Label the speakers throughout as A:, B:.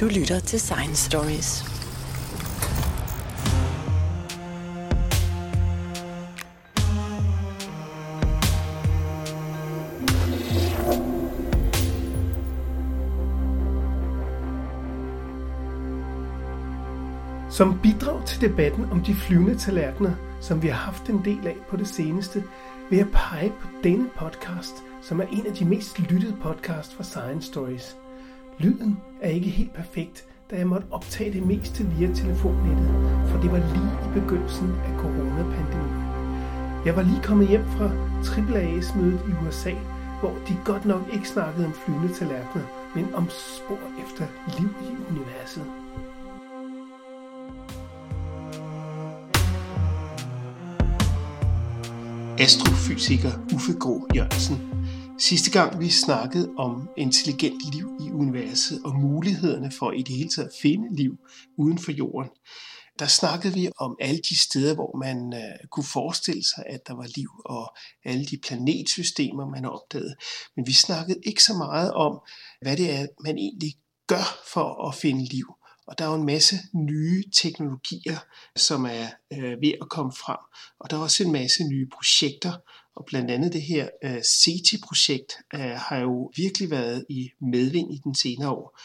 A: Du lytter til Science Stories.
B: Som bidrag til debatten om de flyvende tallerkener, som vi har haft en del af på det seneste, vil jeg pege på denne podcast, som er en af de mest lyttede podcasts fra Science Stories. Lyden er ikke helt perfekt, da jeg måtte optage det meste via telefonnettet, for det var lige i begyndelsen af coronapandemien. Jeg var lige kommet hjem fra AAA's-mødet i USA, hvor de godt nok ikke snakkede om flyvende tallerkener, men om spor efter liv i universet. astrofysiker Uffe Grå Jørgensen. Sidste gang vi snakkede om intelligent liv i universet og mulighederne for i det hele taget at finde liv uden for jorden, der snakkede vi om alle de steder, hvor man uh, kunne forestille sig, at der var liv, og alle de planetsystemer, man har opdaget. Men vi snakkede ikke så meget om, hvad det er, man egentlig gør for at finde liv. Og der er jo en masse nye teknologier, som er øh, ved at komme frem. Og der er også en masse nye projekter, og blandt andet det her øh, CETI-projekt øh, har jo virkelig været i medvind i den senere år.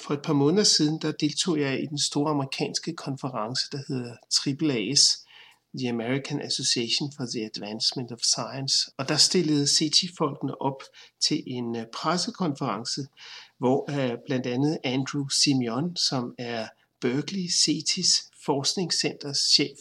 B: For et par måneder siden, der deltog jeg i den store amerikanske konference, der hedder AAA's, The American Association for the Advancement of Science. Og der stillede SETI-folkene op til en øh, pressekonference, hvor uh, blandt andet Andrew Simeon, som er Berkeley CETIS forskningscenters chef,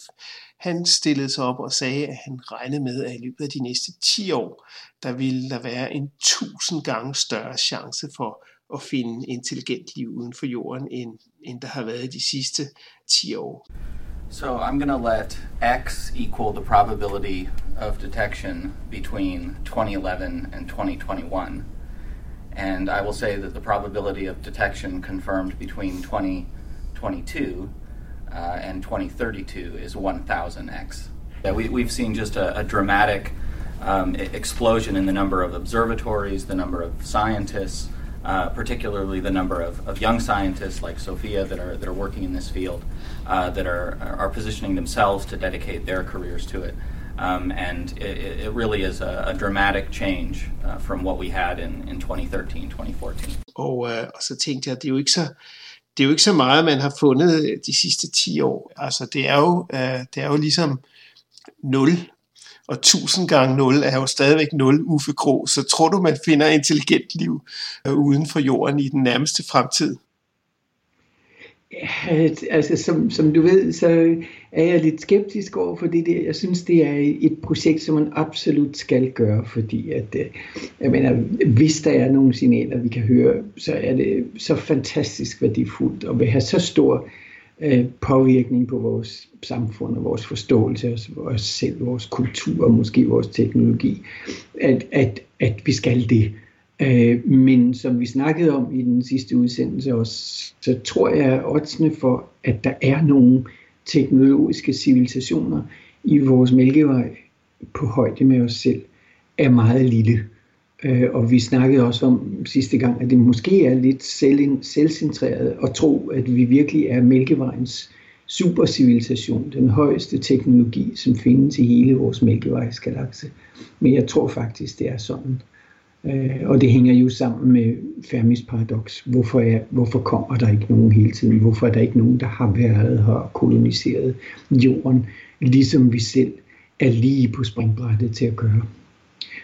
B: han stillede sig op og sagde, at han regnede med, at i løbet af de næste 10 år, der ville der være en tusind gange større chance for at finde intelligent liv uden for jorden, end, end der har været de sidste 10 år.
C: So I'm going to let X equal the probability of detection between 2011 and 2021. And I will say that the probability of detection confirmed between 20 2022 uh, and 2032 is 1000x. Yeah, we, we've seen just a, a dramatic um, explosion in the number of observatories, the number of scientists, uh, particularly the number of, of young scientists like Sophia that are, that are working in this field, uh, that are, are positioning themselves to dedicate their careers to it. Um, and it, it, really is a, a dramatic change uh, from what we had in, in 2013, 2014.
B: Og, øh, og så tænkte jeg, det er jo ikke så, det er jo ikke så meget, man har fundet øh, de sidste 10 år. Altså, det er jo, øh, det er jo ligesom 0, og 1000 gange 0 er jo stadigvæk 0 Uffe Krog. Så tror du, man finder intelligent liv øh, uden for jorden i den nærmeste fremtid?
D: Ja, altså som, som du ved, så er jeg lidt skeptisk over for det der. Jeg synes, det er et projekt, som man absolut skal gøre, fordi at, øh, jeg mener, hvis der er nogle signaler, vi kan høre, så er det så fantastisk værdifuldt og vil have så stor øh, påvirkning på vores samfund og vores forståelse af os selv, vores kultur og måske vores teknologi, at, at, at vi skal det. Øh, men som vi snakkede om i den sidste udsendelse også, så tror jeg, at oddsene for, at der er nogle teknologiske civilisationer i vores mælkevej på højde med os selv, er meget lille. Øh, og vi snakkede også om sidste gang, at det måske er lidt selv, selvcentreret at tro, at vi virkelig er Mælkevejens supercivilisation, den højeste teknologi, som findes i hele vores Mælkevejsgalakse. Men jeg tror faktisk, det er sådan. Øh, og det hænger jo sammen med Fermis paradoks. Hvorfor, er, hvorfor kommer der ikke nogen hele tiden? Hvorfor er der ikke nogen, der har været her og koloniseret jorden, ligesom vi selv er lige på springbrættet til at gøre?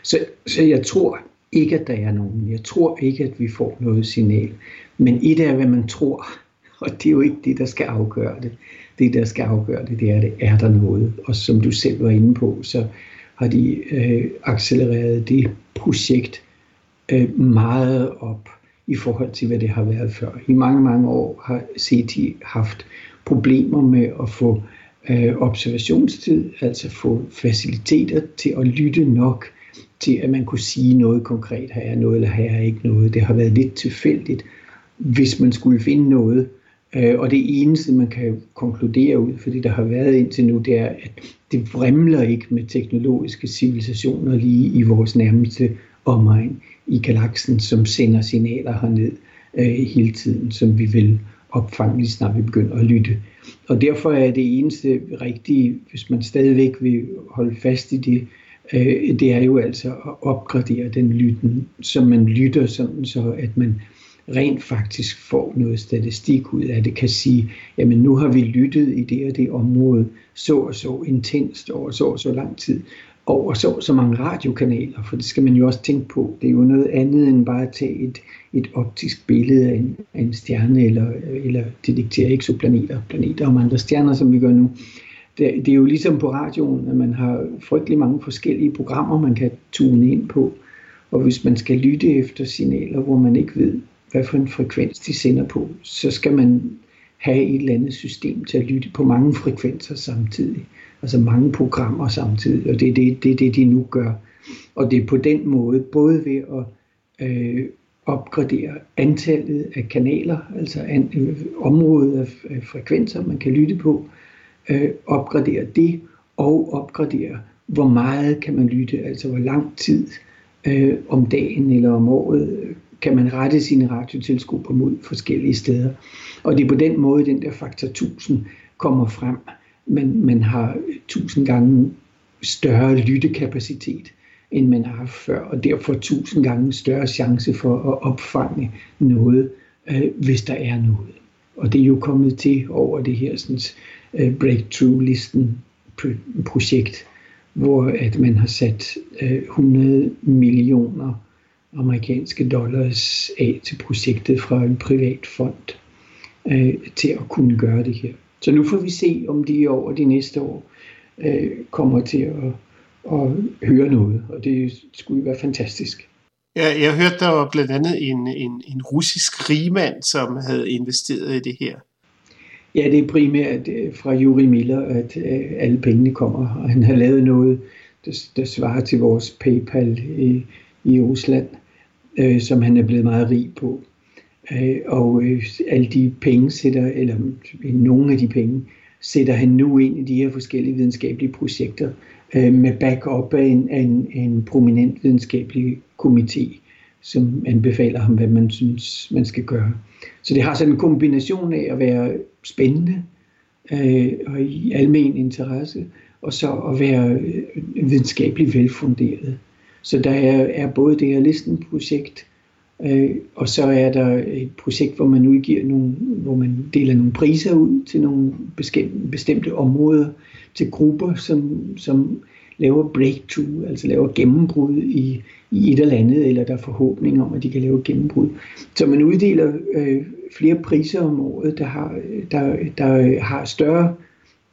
D: Så, så jeg tror ikke, at der er nogen. Jeg tror ikke, at vi får noget signal. Men et er, hvad man tror, og det er jo ikke det, der skal afgøre det. Det, der skal afgøre det, det er, det er der noget. Og som du selv var inde på, så har de øh, accelereret det projekt øh, meget op i forhold til, hvad det har været før. I mange, mange år har CT haft problemer med at få øh, observationstid, altså få faciliteter til at lytte nok til, at man kunne sige noget konkret, har jeg noget eller har jeg ikke noget. Det har været lidt tilfældigt, hvis man skulle finde noget. Øh, og det eneste, man kan konkludere ud, fordi der har været indtil nu, det er, at det vrimler ikke med teknologiske civilisationer lige i vores nærmeste omegn i galaksen, som sender signaler herned øh, hele tiden, som vi vil opfange, lige snart vi begynder at lytte. Og derfor er det eneste rigtige, hvis man stadigvæk vil holde fast i det, øh, det er jo altså at opgradere den lytten, så man lytter sådan, så at man rent faktisk får noget statistik ud af det, kan sige, jamen nu har vi lyttet i det og det område så og så intenst over så og så lang tid, over så så mange radiokanaler, for det skal man jo også tænke på. Det er jo noget andet end bare at tage et, et optisk billede af en, af en stjerne, eller, eller detektere eksoplaneter, planeter om andre stjerner, som vi gør nu. Det, det er jo ligesom på radioen, at man har frygtelig mange forskellige programmer, man kan tune ind på. Og hvis man skal lytte efter signaler, hvor man ikke ved, hvad for en frekvens de sender på, så skal man have et eller andet system til at lytte på mange frekvenser samtidig. Altså mange programmer samtidig, og det er det, det, det de nu gør. Og det er på den måde, både ved at øh, opgradere antallet af kanaler, altså an, øh, området af, af frekvenser, man kan lytte på, øh, opgradere det, og opgradere, hvor meget kan man lytte, altså hvor lang tid øh, om dagen eller om året øh, kan man rette sine radioteleskoper mod forskellige steder. Og det er på den måde, den der faktor 1000 kommer frem. Man, man har 1000 gange større lyttekapacitet, end man har haft før, og derfor 1000 gange større chance for at opfange noget, øh, hvis der er noget. Og det er jo kommet til over det her sådan, uh, breakthrough-listen projekt, hvor at man har sat uh, øh, 100 millioner amerikanske dollars af til projektet fra en privat fond øh, til at kunne gøre det her. Så nu får vi se, om de over de næste år øh, kommer til at, at høre noget, og det skulle være fantastisk.
B: Ja, jeg hørte, der var blandt andet en, en, en russisk rigmand, som havde investeret i det her.
D: Ja, det er primært øh, fra Yuri Miller, at øh, alle pengene kommer, og han har lavet noget, der, der svarer til vores PayPal i, i Rusland øh, som han er blevet meget rig på. Øh, og øh, alle de penge sætter, eller øh, nogle af de penge, sætter han nu ind i de her forskellige videnskabelige projekter øh, med backup af en, af en, en prominent videnskabelig komité, som anbefaler ham, hvad man synes, man skal gøre. Så det har sådan en kombination af at være spændende øh, og i almen interesse, og så at være øh, videnskabeligt velfunderet. Så der er, er både det her listenprojekt, øh, og så er der et projekt, hvor man udgiver nogle, hvor man deler nogle priser ud til nogle bestemte områder, til grupper, som, som laver breakthrough, altså laver gennembrud i, i et eller andet, eller der er forhåbning om, at de kan lave gennembrud. Så man uddeler øh, flere priser om året, der har, der, der har større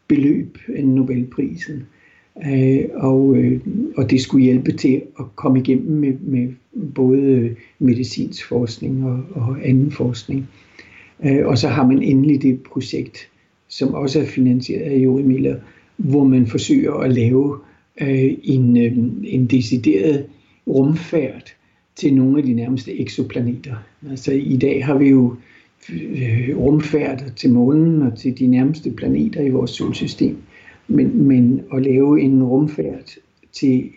D: beløb end Nobelprisen. Øh, og, øh, og det skulle hjælpe til at komme igennem med, med både øh, medicinsk forskning og, og anden forskning. Øh, og så har man endelig det projekt, som også er finansieret af Jori Miller, hvor man forsøger at lave øh, en, øh, en decideret rumfærd til nogle af de nærmeste eksoplaneter. Altså i dag har vi jo øh, rumfærd til månen og til de nærmeste planeter i vores solsystem. Men, men at lave en rumfærd til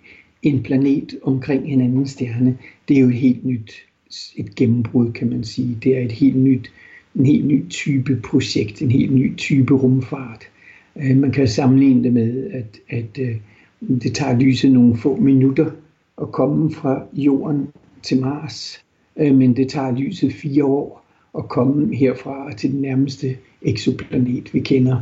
D: en planet omkring en anden stjerne, det er jo et helt nyt et gennembrud, kan man sige. Det er et helt nyt, en helt ny type projekt, en helt ny type rumfart. Øh, man kan sammenligne det med, at, at øh, det tager lyset nogle få minutter at komme fra Jorden til Mars, øh, men det tager lyset fire år at komme herfra til den nærmeste eksoplanet, vi kender.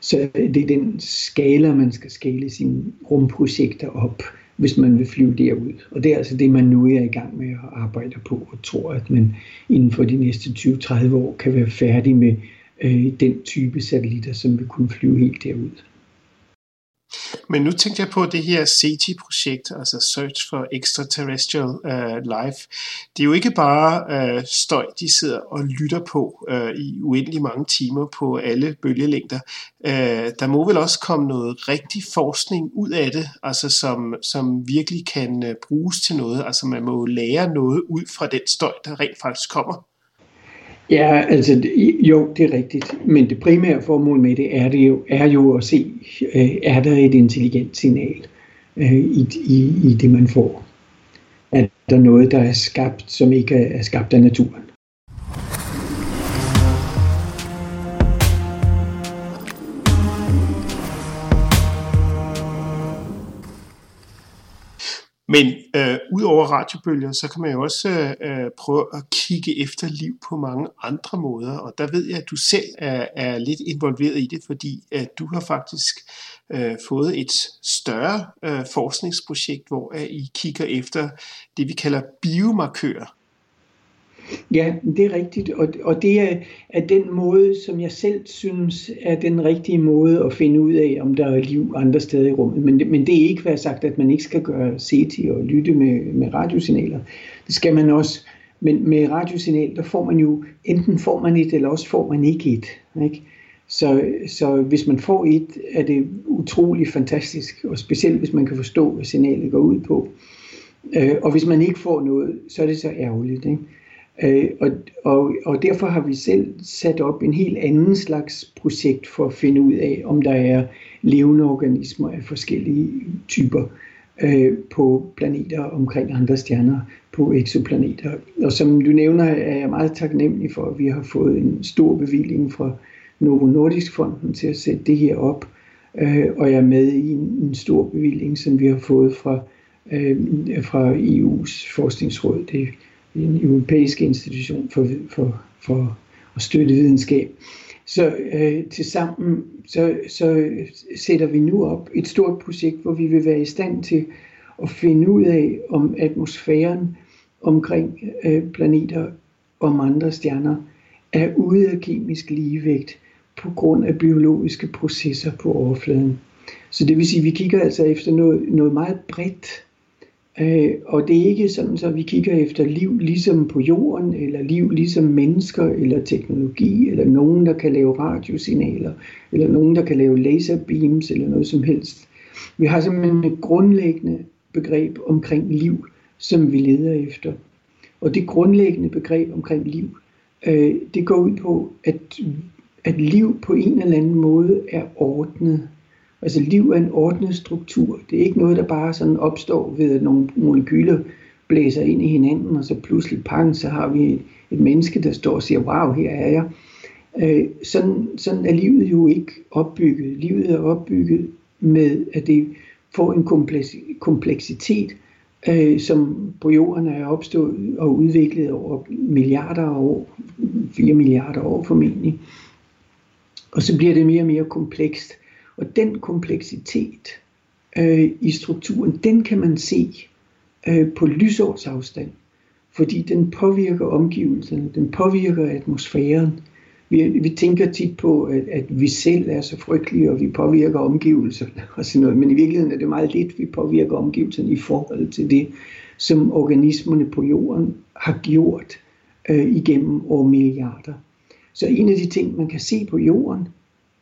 D: Så det er den skala, man skal skale sine rumprojekter op, hvis man vil flyve derud. Og det er altså det, man nu er i gang med at arbejde på, og tror, at man inden for de næste 20-30 år kan være færdig med øh, den type satellitter, som vil kunne flyve helt derud.
B: Men nu tænkte jeg på det her SETI-projekt, altså Search for Extraterrestrial uh, Life. Det er jo ikke bare uh, støj, de sidder og lytter på uh, i uendelig mange timer på alle bølgelængder. Uh, der må vel også komme noget rigtig forskning ud af det, altså som, som virkelig kan uh, bruges til noget. Altså man må lære noget ud fra den støj, der rent faktisk kommer.
D: Ja, altså jo, det er rigtigt. Men det primære formål med det er, det jo, er jo at se, øh, er der et intelligent signal øh, i, i, i det, man får. Er der noget, der er skabt, som ikke er skabt af naturen?
B: Men øh, ud over radiobølger, så kan man jo også øh, prøve at kigge efter liv på mange andre måder, og der ved jeg, at du selv er, er lidt involveret i det, fordi at du har faktisk øh, fået et større øh, forskningsprojekt, hvor at I kigger efter det, vi kalder biomarkører.
D: Ja, det er rigtigt, og, og det er, er den måde, som jeg selv synes er den rigtige måde at finde ud af, om der er liv andre steder i rummet. Men, men det er ikke været sagt, at man ikke skal gøre SETI og lytte med, med radiosignaler. Det skal man også. Men med radiosignal, der får man jo, enten får man et, eller også får man ikke et. Ikke? Så, så hvis man får et, er det utrolig fantastisk, og specielt hvis man kan forstå, hvad signalet går ud på. Øh, og hvis man ikke får noget, så er det så ærgerligt. Ikke? Øh, og, og, og derfor har vi selv sat op en helt anden slags projekt for at finde ud af, om der er levende organismer af forskellige typer øh, på planeter omkring andre stjerner, på eksoplaneter. Og som du nævner, er jeg meget taknemmelig for, at vi har fået en stor bevilling fra Novo Nordisk Fonden til at sætte det her op. Øh, og jeg er med i en, en stor bevilling, som vi har fået fra, øh, fra EU's forskningsråd. Det en europæisk institution for, for, for at støtte videnskab. Så øh, til sammen så, så sætter vi nu op et stort projekt, hvor vi vil være i stand til at finde ud af, om atmosfæren omkring øh, planeter om andre stjerner er ude af kemisk ligevægt på grund af biologiske processer på overfladen. Så det vil sige, at vi kigger altså efter noget, noget meget bredt Øh, og det er ikke sådan, så vi kigger efter liv ligesom på jorden, eller liv ligesom mennesker, eller teknologi, eller nogen, der kan lave radiosignaler, eller nogen, der kan lave laserbeams, eller noget som helst. Vi har simpelthen et grundlæggende begreb omkring liv, som vi leder efter. Og det grundlæggende begreb omkring liv, øh, det går ud på, at, at liv på en eller anden måde er ordnet Altså liv er en ordnet struktur. Det er ikke noget, der bare sådan opstår ved, at nogle molekyler blæser ind i hinanden, og så pludselig pang, så har vi et, et menneske, der står og siger, wow, her er jeg. Øh, sådan, sådan er livet jo ikke opbygget. Livet er opbygget med, at det får en kompleksitet, øh, som på jorden er opstået og udviklet over milliarder af år, 4 milliarder år formentlig. Og så bliver det mere og mere komplekst. Og den kompleksitet øh, i strukturen, den kan man se øh, på lysårsafstand, fordi den påvirker omgivelserne, den påvirker atmosfæren. Vi, vi tænker tit på, at, at vi selv er så frygtelige, og vi påvirker omgivelserne og sådan noget, men i virkeligheden er det meget lidt, vi påvirker omgivelserne i forhold til det, som organismerne på jorden har gjort øh, igennem milliarder. Så en af de ting, man kan se på jorden,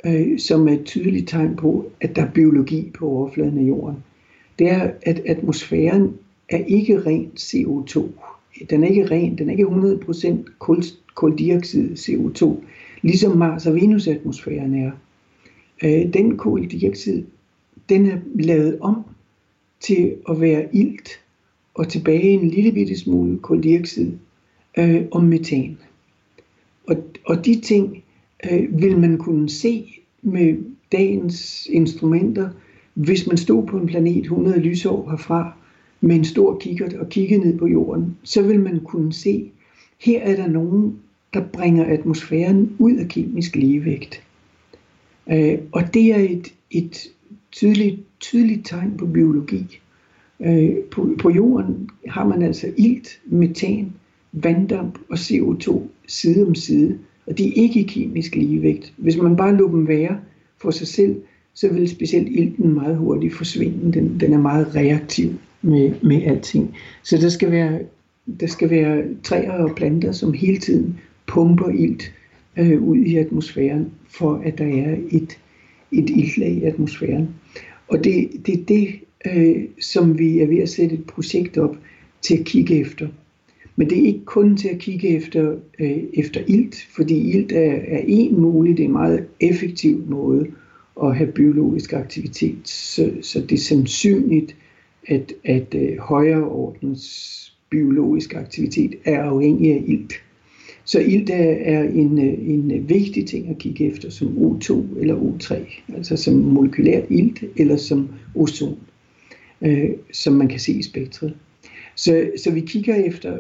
D: øh, som er et tydeligt tegn på, at der er biologi på overfladen af jorden, det er, at atmosfæren er ikke ren CO2. Den er ikke ren, den er ikke 100% kul, koldioxid CO2, ligesom Mars og Venus atmosfæren er. Øh, den koldioxid, den er lavet om til at være ilt og tilbage en lille bitte smule koldioxid øh, og metan. Og, og de ting øh, vil man kunne se med dagens instrumenter, hvis man stod på en planet 100 lysår herfra med en stor kikkert og kiggede ned på jorden, så vil man kunne se, her er der nogen, der bringer atmosfæren ud af kemisk ligevægt. Øh, og det er et, et tydeligt, tydeligt tegn på biologi. Øh, på, på jorden har man altså ilt, metan, vanddamp og CO2 side om side og de er ikke i kemisk ligevægt. Hvis man bare lå dem være for sig selv, så vil specielt ilten meget hurtigt forsvinde. Den, den er meget reaktiv med, med alting. Så der skal, være, der skal være træer og planter, som hele tiden pumper ilt øh, ud i atmosfæren, for at der er et, et iltlag i atmosfæren. Og det, det det, øh, som vi er ved at sætte et projekt op til at kigge efter. Men det er ikke kun til at kigge efter, øh, efter ilt, fordi ilt er, er en mulig, det er en meget effektiv måde at have biologisk aktivitet. Så, så det er sandsynligt, at, at øh, højere ordens biologisk aktivitet er afhængig af ilt. Så ilt er, er en, øh, en vigtig ting at kigge efter som O2 eller O3, altså som molekylær ilt eller som ozon. øh, som man kan se i spektret. Så, så vi kigger efter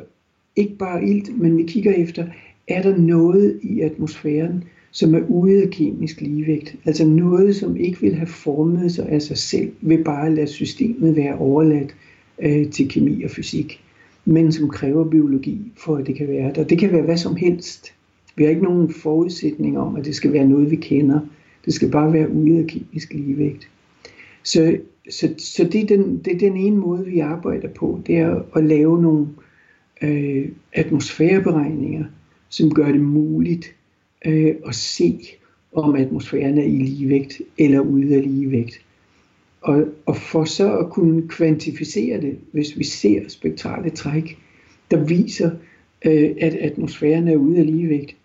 D: ikke bare ilt, men vi kigger efter, er der noget i atmosfæren, som er ude af kemisk ligevægt. Altså noget, som ikke vil have formet sig af sig selv, vil bare lade systemet være overladt øh, til kemi og fysik, men som kræver biologi, for at det kan være der. Det kan være hvad som helst. Vi har ikke nogen forudsætning om, at det skal være noget, vi kender. Det skal bare være ude af kemisk ligevægt. Så, så, så det, er den, det er den ene måde, vi arbejder på, det er at lave nogle øh, øh, atmosfæreberegninger, som gør det muligt øh, at se, om atmosfæren er i ligevægt eller ude af ligevægt. Og, og for så at kunne kvantificere det, hvis vi ser spektrale træk, der viser, øh, at atmosfæren er ude af ligevægt,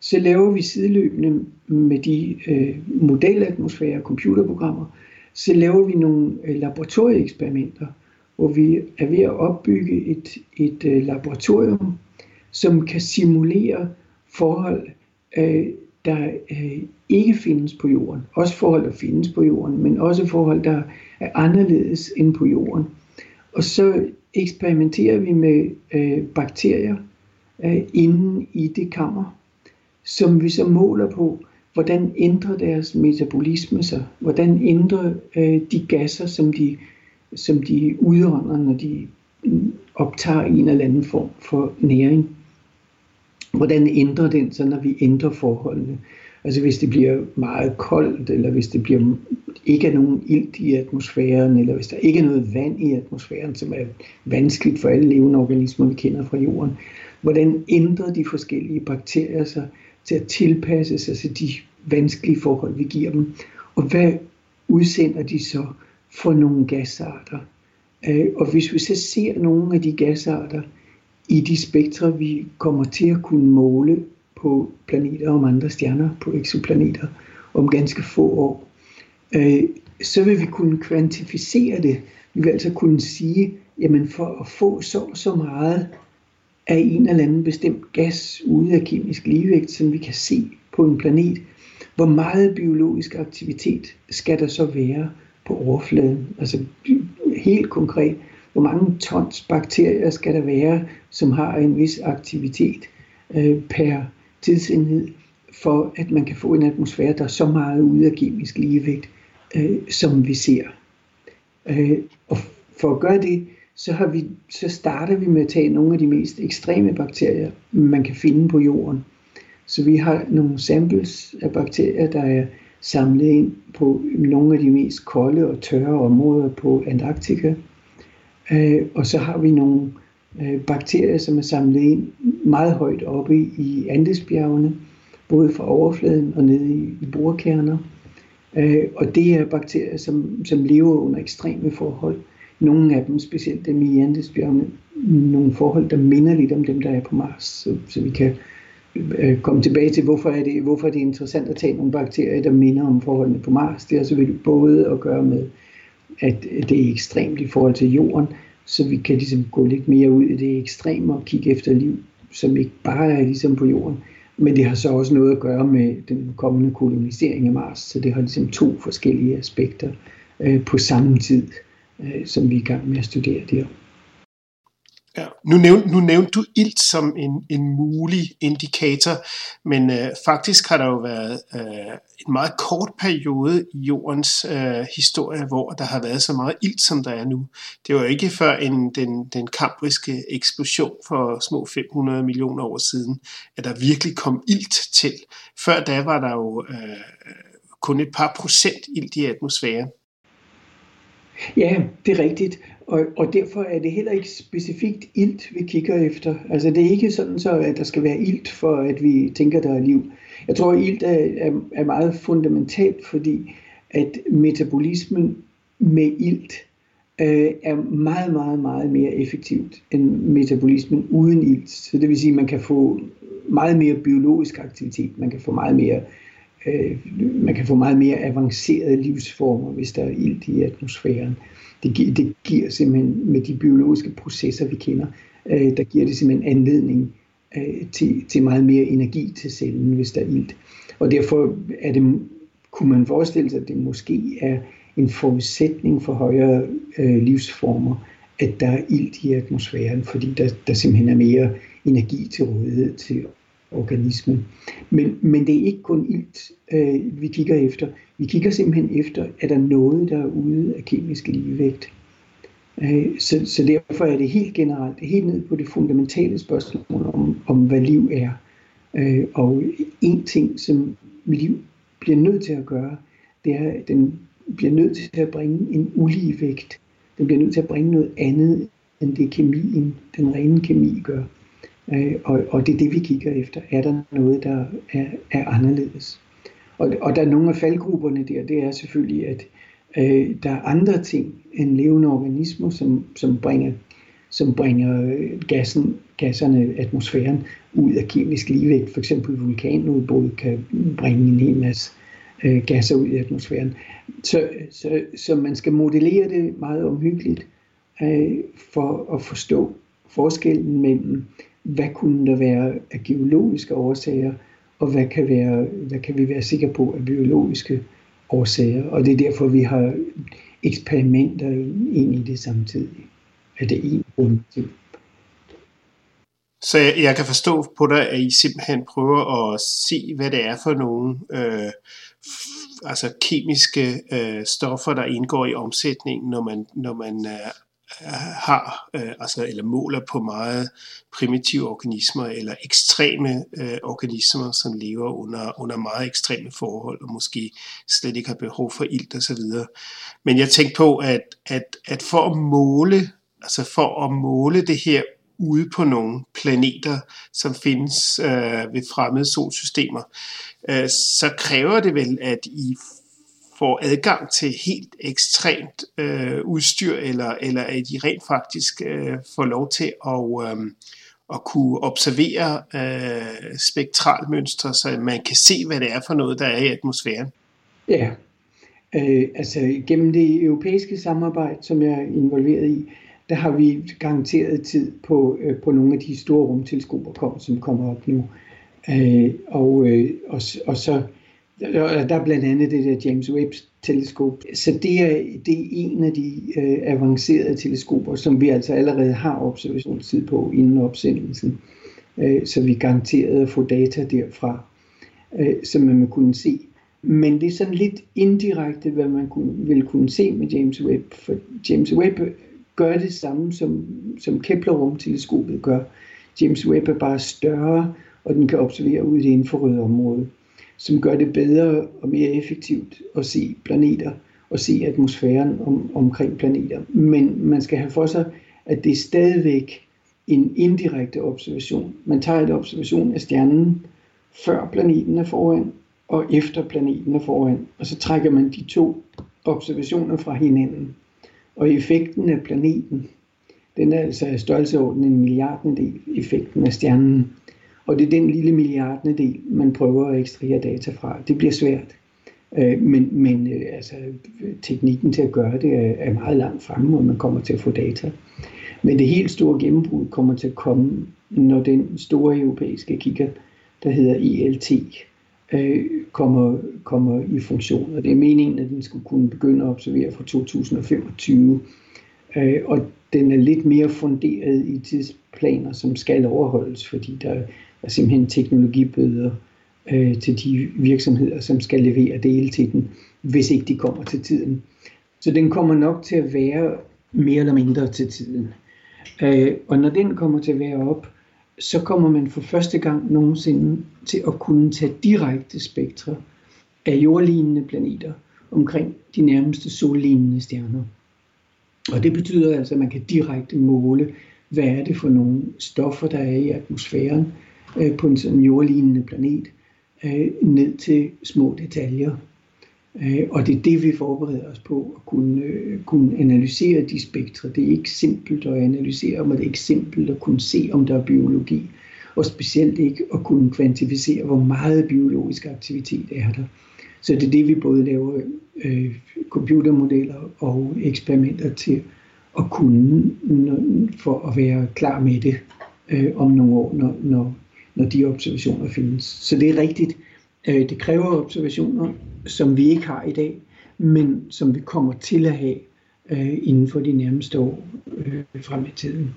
D: så laver vi sideløbende med de øh, modelatmosfære computerprogrammer, så laver vi nogle øh, laboratorieeksperimenter, hvor vi er ved at opbygge et, et øh, laboratorium, som kan simulere forhold, øh, der øh, ikke findes på jorden. Også forhold, der findes på jorden, men også forhold, der er anderledes end på jorden. Og så eksperimenterer vi med øh, bakterier øh, inde i det kammer, som vi så måler på, hvordan ændrer deres metabolisme sig, hvordan ændrer øh, de gasser, som de, som de udånder, når de optager en eller anden form for næring. Hvordan ændrer den så, når vi ændrer forholdene? Altså hvis det bliver meget koldt, eller hvis det bliver ikke er nogen ilt i atmosfæren, eller hvis der ikke er noget vand i atmosfæren, som er vanskeligt for alle levende organismer, vi kender fra jorden. Hvordan ændrer de forskellige bakterier sig til at tilpasse sig til de vanskelige forhold, vi giver dem? Og hvad udsender de så for nogle gasarter? Øh, og hvis vi så ser nogle af de gasarter i de spektre, vi kommer til at kunne måle på planeter om andre stjerner, på exoplaneter, om ganske få år, øh, så vil vi kunne kvantificere det. Vi vil altså kunne sige, jamen for at få så så meget af en eller anden bestemt gas ude af kemisk ligevægt, som vi kan se på en planet, hvor meget biologisk aktivitet skal der så være på overfladen? Altså helt konkret, hvor mange tons bakterier skal der være, som har en vis aktivitet øh, per tidsenhed, for at man kan få en atmosfære, der er så meget ude af kemisk ligevægt, øh, som vi ser. Øh, og for at gøre det, så, har vi, så starter vi med at tage nogle af de mest ekstreme bakterier, man kan finde på jorden. Så vi har nogle samples af bakterier, der er samlet ind på nogle af de mest kolde og tørre områder på Antarktika. Øh, og så har vi nogle øh, bakterier, som er samlet ind meget højt oppe i Andesbjergene, både fra overfladen og nede i, i borkerner. Øh, og det er bakterier, som, som lever under ekstreme forhold. Nogle af dem, specielt dem i Andesbjergene, nogle forhold, der minder lidt om dem, der er på Mars. Så, så vi kan øh, komme tilbage til, hvorfor er, det, hvorfor er det interessant at tage nogle bakterier, der minder om forholdene på Mars. Det har selvfølgelig både at gøre med, at det er ekstremt i forhold til jorden, så vi kan ligesom gå lidt mere ud i det ekstreme og kigge efter liv, som ikke bare er ligesom på jorden. Men det har så også noget at gøre med den kommende kolonisering af Mars, så det har ligesom to forskellige aspekter øh, på samme tid, øh, som vi er i gang med at studere der.
B: Ja, nu, nævnte, nu nævnte du ilt som en, en mulig indikator, men øh, faktisk har der jo været øh, en meget kort periode i jordens øh, historie, hvor der har været så meget ilt, som der er nu. Det var ikke før en, den, den kambriske eksplosion for små 500 millioner år siden, at der virkelig kom ilt til. Før da var der jo øh, kun et par procent ilt i atmosfæren.
D: Ja, det er rigtigt. Og, og derfor er det heller ikke specifikt ilt, vi kigger efter. Altså det er ikke sådan så, at der skal være ilt for, at vi tænker, der er liv. Jeg tror, at ilt er, er, er meget fundamentalt, fordi at metabolismen med ilt øh, er meget, meget, meget mere effektivt end metabolismen uden ilt. Så det vil sige, at man kan få meget mere biologisk aktivitet, man kan få meget mere øh, Øh, man kan få meget mere avancerede livsformer, hvis der er ilt i atmosfæren. Det, gi- det giver simpelthen, med de biologiske processer, vi kender, øh, der giver det simpelthen anledning øh, til, til meget mere energi til cellen, hvis der er ilt. Og derfor er det, kunne man forestille sig, at det måske er en forudsætning for højere øh, livsformer, at der er ilt i atmosfæren, fordi der, der simpelthen er mere energi til rådighed til organismen. Men, men det er ikke kun ilt, øh, vi kigger efter. Vi kigger simpelthen efter, er der noget, der er ude af kemisk ligevægt. Øh, så, så derfor er det helt generelt, helt ned på det fundamentale spørgsmål om, om hvad liv er. Øh, og en ting, som liv bliver nødt til at gøre, det er, at den bliver nødt til at bringe en ulige vægt. Den bliver nødt til at bringe noget andet, end det kemien, den rene kemi gør. Øh, og, og det er det, vi kigger efter. Er der noget, der er, er anderledes? Og, og der er nogle af faldgrupperne der, det er selvfølgelig, at øh, der er andre ting end levende organismer, som, som bringer, som bringer øh, gassen, gasserne, atmosfæren ud af kemisk ligevægt. For eksempel vulkanudbrud kan bringe en hel masse øh, gasser ud i atmosfæren. Så, så, så man skal modellere det meget omhyggeligt øh, for at forstå forskellen mellem, hvad kunne der være af geologiske årsager, og hvad kan, være, hvad kan vi være sikre på af biologiske årsager. Og det er derfor, vi har eksperimenter ind i det samtidig. Er det en grund til.
B: Så jeg, jeg kan forstå på dig, at I simpelthen prøver at se, hvad det er for nogle øh, altså kemiske øh, stoffer, der indgår i omsætningen, når man, når man øh, har, øh, altså, eller måler på meget primitive organismer eller ekstreme øh, organismer, som lever under, under meget ekstreme forhold og måske slet ikke har behov for ilt og så videre. Men jeg tænkte på, at, at, at for at måle, altså for at måle det her ude på nogle planeter, som findes øh, ved fremmede solsystemer, øh, så kræver det vel, at I får adgang til helt ekstremt øh, udstyr, eller, eller at de rent faktisk øh, får lov til at, øh, at kunne observere øh, spektralmønstre, så man kan se, hvad det er for noget, der er i atmosfæren.
D: Ja, øh, altså gennem det europæiske samarbejde, som jeg er involveret i, der har vi garanteret tid på, øh, på nogle af de store rumteleskoper, som kommer op nu. Øh, og, øh, og, og så der er blandt andet det der James Webb teleskop. Så det er, det er en af de øh, avancerede teleskoper, som vi altså allerede har observationstid på inden opsendelsen. Øh, så vi garanteret at få data derfra, øh, som man kunne se. Men det er sådan lidt indirekte, hvad man kunne, ville kunne se med James Webb. For James Webb gør det samme, som, som Kepler-rumteleskopet gør. James Webb er bare større, og den kan observere ud i det infrarøde område som gør det bedre og mere effektivt at se planeter og se atmosfæren om, omkring planeter. Men man skal have for sig, at det er stadigvæk en indirekte observation. Man tager et observation af stjernen, før planeten er foran, og efter planeten er foran. Og så trækker man de to observationer fra hinanden. Og effekten af planeten, den er altså i størrelseorden en milliardendel effekten af stjernen. Og det er den lille milliardende man prøver at ekstrahere data fra. Det bliver svært. Øh, men, men øh, altså, teknikken til at gøre det er, er meget langt fremme, og man kommer til at få data. Men det helt store gennembrud kommer til at komme, når den store europæiske kigger, der hedder ELT, øh, kommer, kommer i funktion. Og det er meningen, at den skulle kunne begynde at observere fra 2025. Øh, og den er lidt mere funderet i tidsplaner, som skal overholdes, fordi der er simpelthen teknologibøder øh, til de virksomheder, som skal levere dele til den, hvis ikke de kommer til tiden. Så den kommer nok til at være mere eller mindre til tiden. Øh, og når den kommer til at være op, så kommer man for første gang nogensinde til at kunne tage direkte spektre af jordlignende planeter omkring de nærmeste sollignende stjerner. Og det betyder altså, at man kan direkte måle, hvad er det for nogle stoffer, der er i atmosfæren, øh, på en sådan jordlignende planet, øh, ned til små detaljer. Øh, og det er det, vi forbereder os på, at kunne, øh, kunne analysere de spektre. Det er ikke simpelt at analysere men det er ikke simpelt at kunne se, om der er biologi, og specielt ikke at kunne kvantificere, hvor meget biologisk aktivitet er der. Så det er det, vi både laver øh, computermodeller og eksperimenter til at kunne, for at være klar med det øh, om nogle år, når, når når de observationer findes. Så det er rigtigt. Øh, det kræver observationer, som vi ikke har i dag, men som vi kommer til at have øh, inden for de nærmeste år øh, frem i tiden.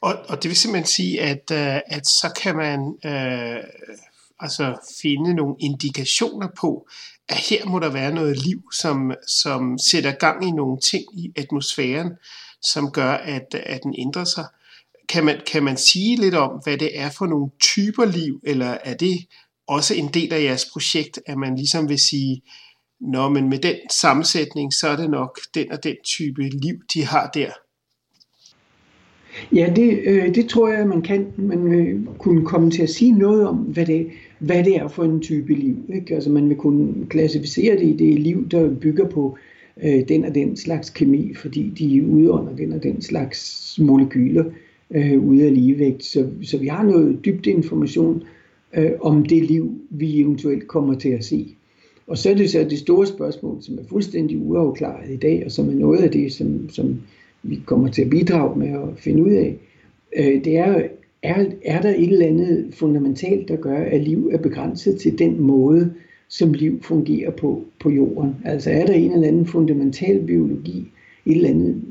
B: Og, og det vil simpelthen sige, at, øh, at så kan man øh, altså finde nogle indikationer på, at her må der være noget liv, som, som sætter gang i nogle ting i atmosfæren, som gør, at, at den ændrer sig. Kan man, kan man sige lidt om, hvad det er for nogle typer liv, eller er det også en del af jeres projekt, at man ligesom vil sige, Nå, men med den sammensætning, så er det nok den og den type liv, de har der.
D: Ja, det, øh, det tror jeg, man kan. Man vil kunne komme til at sige noget om, hvad det, hvad det er for en type liv. Ikke? Altså man vil kunne klassificere det i det liv, der bygger på øh, den og den slags kemi, fordi de udånder den og den slags molekyler øh, Øh, ude af ligevægt. Så, så vi har noget dybt information øh, om det liv, vi eventuelt kommer til at se. Og så er det så det store spørgsmål, som er fuldstændig uafklaret i dag, og som er noget af det, som, som vi kommer til at bidrage med at finde ud af. Øh, det er, er, er der et eller andet fundamentalt, der gør, at liv er begrænset til den måde, som liv fungerer på på jorden? Altså er der en eller anden fundamental biologi, et eller andet,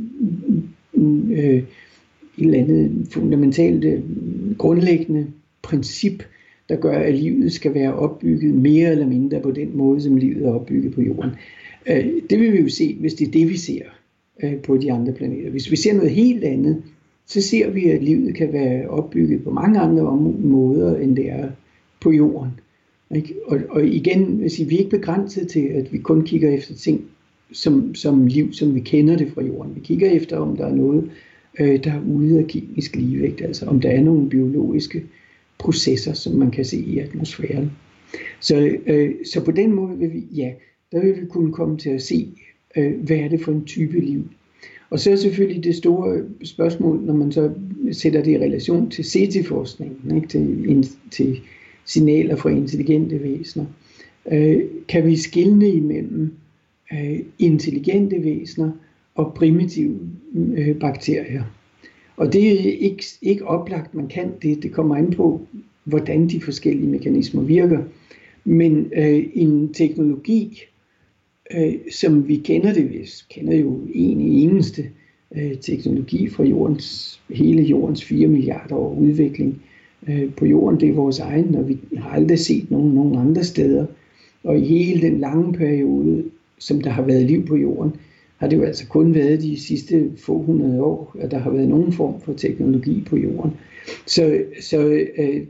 D: øh, et eller andet fundamentalt øh, grundlæggende princip, der gør, at livet skal være opbygget mere eller mindre på den måde, som livet er opbygget på jorden. Øh, det vil vi jo se, hvis det er det, vi ser øh, på de andre planeter. Hvis vi ser noget helt andet, så ser vi, at livet kan være opbygget på mange andre måder, end det er på jorden. Og, og igen, hvis vi er ikke begrænset til, at vi kun kigger efter ting som, som liv, som vi kender det fra jorden. Vi kigger efter, om der er noget, øh, der er ude af kemisk ligevægt, altså om der er nogle biologiske processer, som man kan se i atmosfæren. Så, øh, så på den måde vil vi, ja, der vil vi kunne komme til at se, øh, hvad er det for en type liv. Og så er selvfølgelig det store spørgsmål, når man så sætter det i relation til CT-forskningen, ikke? Til, til signaler fra intelligente væsener. Øh, kan vi skille imellem øh, intelligente væsener og primitive øh, bakterier? Og det er ikke, ikke oplagt, man kan det. Det kommer an på, hvordan de forskellige mekanismer virker. Men øh, en teknologi, øh, som vi kender det, vi kender jo en eneste øh, teknologi fra jordens, hele jordens 4 milliarder år udvikling øh, på jorden, det er vores egen, og vi har aldrig set nogen, nogen andre steder. Og i hele den lange periode, som der har været liv på jorden, har det jo altså kun været de sidste få hundrede år, at der har været nogen form for teknologi på jorden. Så, så øh,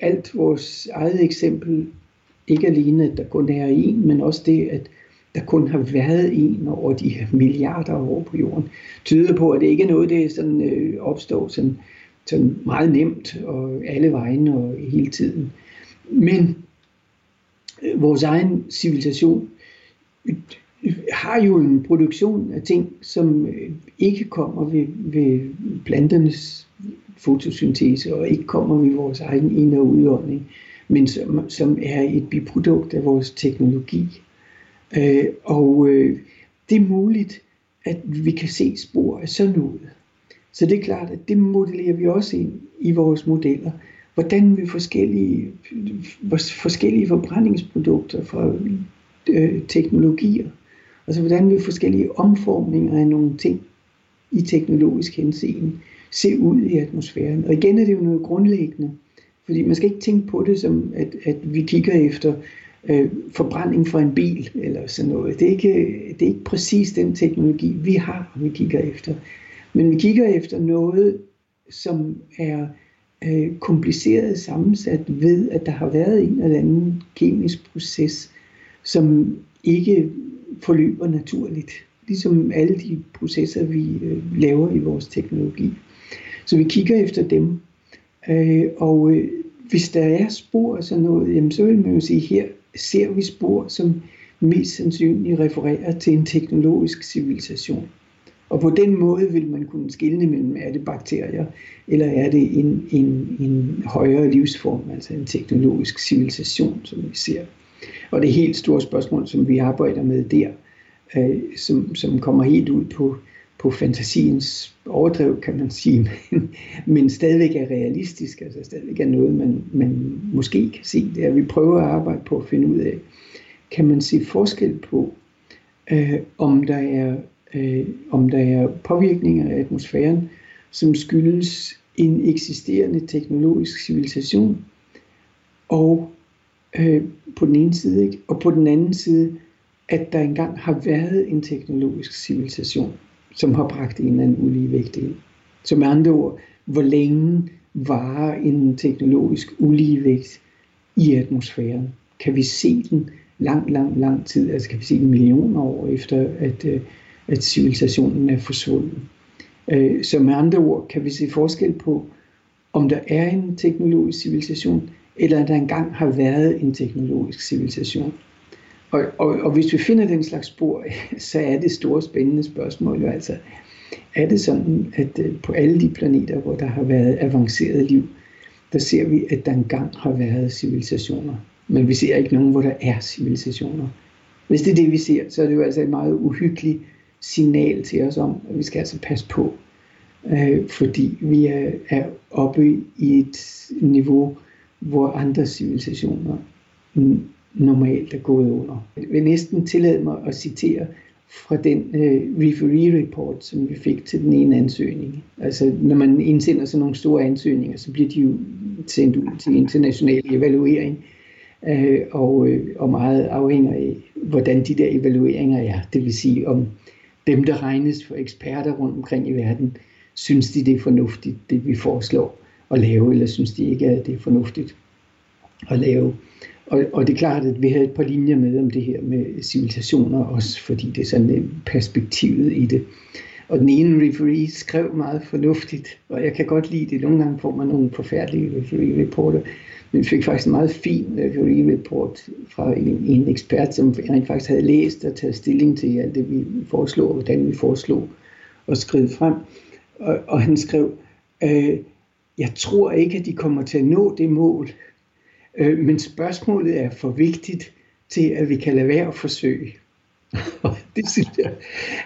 D: alt vores eget eksempel, ikke alene at der kun er en, men også det, at der kun har været en over de her milliarder år på jorden, tyder på, at det ikke er noget, det sådan, øh, opstår sådan, sådan meget nemt og alle vegne og hele tiden. Men øh, vores egen civilisation har jo en produktion af ting, som øh, ikke kommer ved, ved planternes fotosyntese og ikke kommer ved vores egen ind- og udånding, men som, som er et biprodukt af vores teknologi. Øh, og øh, det er muligt, at vi kan se spor af sådan noget. Så det er klart, at det modellerer vi også ind i vores modeller. Hvordan vi forskellige, forskellige forbrændingsprodukter fra øh, teknologier Altså hvordan vil forskellige omformninger af nogle ting i teknologisk henseende se ud i atmosfæren. Og igen er det jo noget grundlæggende, fordi man skal ikke tænke på det som, at, at vi kigger efter øh, forbrænding fra en bil eller sådan noget. Det er, ikke, det er ikke præcis den teknologi, vi har, vi kigger efter. Men vi kigger efter noget, som er øh, kompliceret sammensat ved, at der har været en eller anden kemisk proces, som ikke forløber naturligt. Ligesom alle de processer, vi øh, laver i vores teknologi. Så vi kigger efter dem. Øh, og øh, hvis der er spor af sådan noget, jamen, så vil man jo sige, her ser vi spor, som mest sandsynligt refererer til en teknologisk civilisation. Og på den måde vil man kunne skille mellem, er det bakterier, eller er det en, en, en højere livsform, altså en teknologisk civilisation, som vi ser. Og det helt store spørgsmål, som vi arbejder med der, øh, som, som kommer helt ud på, på fantasiens overdrev, kan man sige, men, men stadigvæk er realistisk, altså stadigvæk er noget, man, man måske kan se, det er, at vi prøver at arbejde på at finde ud af, kan man se forskel på øh, om, der er, øh, om der er påvirkninger af atmosfæren, som skyldes en eksisterende teknologisk civilisation, og øh, på den ene side, ikke? og på den anden side, at der engang har været en teknologisk civilisation, som har bragt en eller anden uligevægt ind. Så med andre ord, hvor længe varer en teknologisk uligevægt i atmosfæren? Kan vi se den lang, lang, lang tid? Altså kan vi se den millioner år efter, at, øh, at civilisationen er forsvundet? Øh, så med andre ord kan vi se forskel på, om der er en teknologisk civilisation, eller der engang har været en teknologisk civilisation. Og, og, og hvis vi finder den slags spor, så er det store spændende spørgsmål jo altså, er det sådan, at øh, på alle de planeter, hvor der har været avanceret liv, der ser vi, at der engang har været civilisationer. Men vi ser ikke nogen, hvor der er civilisationer. Hvis det er det, vi ser, så er det jo altså et meget uhyggeligt signal til os om, at vi skal altså passe på. Øh, fordi vi er, er oppe i et niveau, hvor andre civilisationer normalt er gået under. Jeg vil næsten tillade mig at citere fra den øh, referee report, som vi fik til den ene ansøgning. Altså, når man indsender sådan nogle store ansøgninger, så bliver de jo sendt ud til international evaluering, øh, og, øh, og meget afhænger af, hvordan de der evalueringer er. Det vil sige, om dem, der regnes for eksperter rundt omkring i verden, synes de, det er fornuftigt, det vi foreslår at lave, eller synes de ikke, at det er fornuftigt at lave. Og, og det er klart, at vi havde et par linjer med om det her med civilisationer også, fordi det er sådan øh, perspektivet i det. Og den ene referee skrev meget fornuftigt, og jeg kan godt lide det. Nogle gange får man nogle forfærdelige referee-reporter, men vi fik faktisk en meget fin referee-report fra en, en ekspert, som rent faktisk havde læst og taget stilling til alt det, vi foreslog, og hvordan vi foreslog og skrive frem. Og, og han skrev, øh, jeg tror ikke, at de kommer til at nå det mål, Øh, men spørgsmålet er for vigtigt til, at vi kan lade være at forsøge. det synes jeg,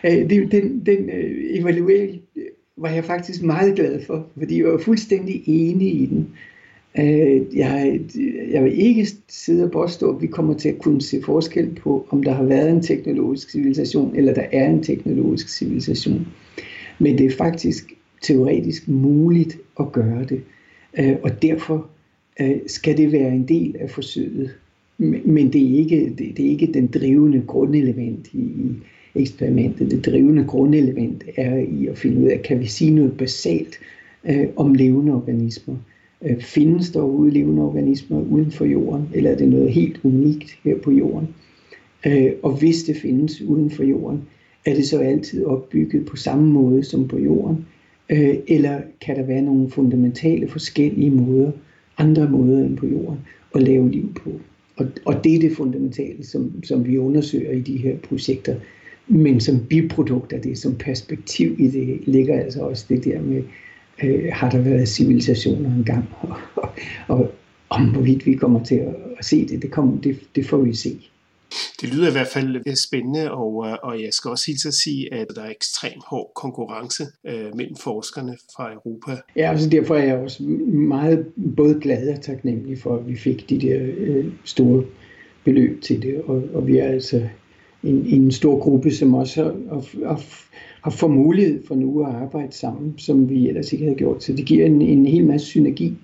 D: øh, det, den, den øh, evaluering øh, var jeg faktisk meget glad for, fordi jeg var fuldstændig enig i den. Øh, jeg, jeg vil ikke sidde og påstå, at vi kommer til at kunne se forskel på, om der har været en teknologisk civilisation, eller der er en teknologisk civilisation. Men det er faktisk teoretisk muligt at gøre det. Øh, og derfor Øh, skal det være en del af forsøget. Men det er ikke, det, det er ikke den drivende grundelement i, i eksperimentet. Det drivende grundelement er i at finde ud af, kan vi sige noget basalt øh, om levende organismer. Øh, findes der ude levende organismer uden for jorden, eller er det noget helt unikt her på jorden? Øh, og hvis det findes uden for jorden, er det så altid opbygget på samme måde som på jorden? Øh, eller kan der være nogle fundamentale forskellige måder, andre måder end på jorden at lave liv på. Og, og det er det fundamentale, som, som vi undersøger i de her projekter. Men som biprodukt af det, som perspektiv i det, ligger altså også det der med, øh, har der været civilisationer engang, og, og, og om hvorvidt vi kommer til at, at se det, det, kommer, det, det får vi se.
B: Det lyder i hvert fald øh, spændende, og, øh, og jeg skal også helt at sige, at der er ekstrem hård konkurrence øh, mellem forskerne fra Europa.
D: Ja, altså derfor er jeg også meget både glad og taknemmelig for, at vi fik de der øh, store beløb til det, og, og vi er altså en, en stor gruppe, som også har, har, har fået mulighed for nu at arbejde sammen, som vi ellers ikke havde gjort. Så det giver en, en hel masse synergi,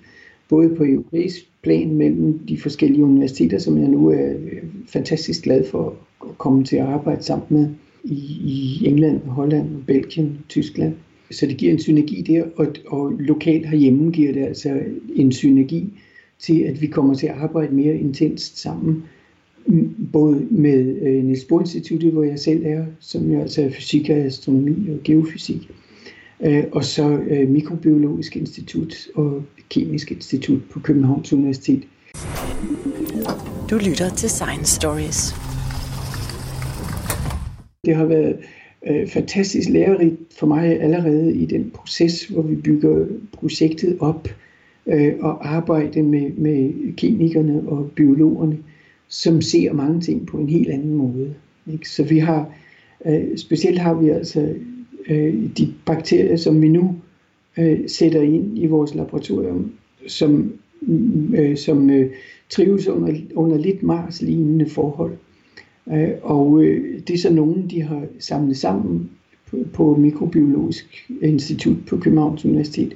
D: både på europæisk plan mellem de forskellige universiteter, som jeg nu er øh, fantastisk glad for at komme til at arbejde sammen med i, i England, Holland, Belgien, Tyskland. Så det giver en synergi der, og, og lokalt herhjemme giver det altså en synergi til, at vi kommer til at arbejde mere intenst sammen. Både med øh, Niels Bohr Instituttet, hvor jeg selv er, som jo altså er fysik og astronomi og geofysik, øh, og så øh, Mikrobiologisk Institut og Kemisk Institut på Københavns Universitet.
A: Du lytter til Science Stories.
D: Det har været øh, fantastisk lærerigt for mig allerede i den proces, hvor vi bygger projektet op øh, og arbejder med, med kemikerne og biologerne, som ser mange ting på en helt anden måde. Ikke? Så vi har, øh, specielt har vi altså øh, de bakterier, som vi nu øh, sætter ind i vores laboratorium, som, øh, som øh, trives under, under lidt Mars-lignende forhold. Øh, og øh, det er så nogen, de har samlet sammen på, på Mikrobiologisk Institut på Københavns Universitet.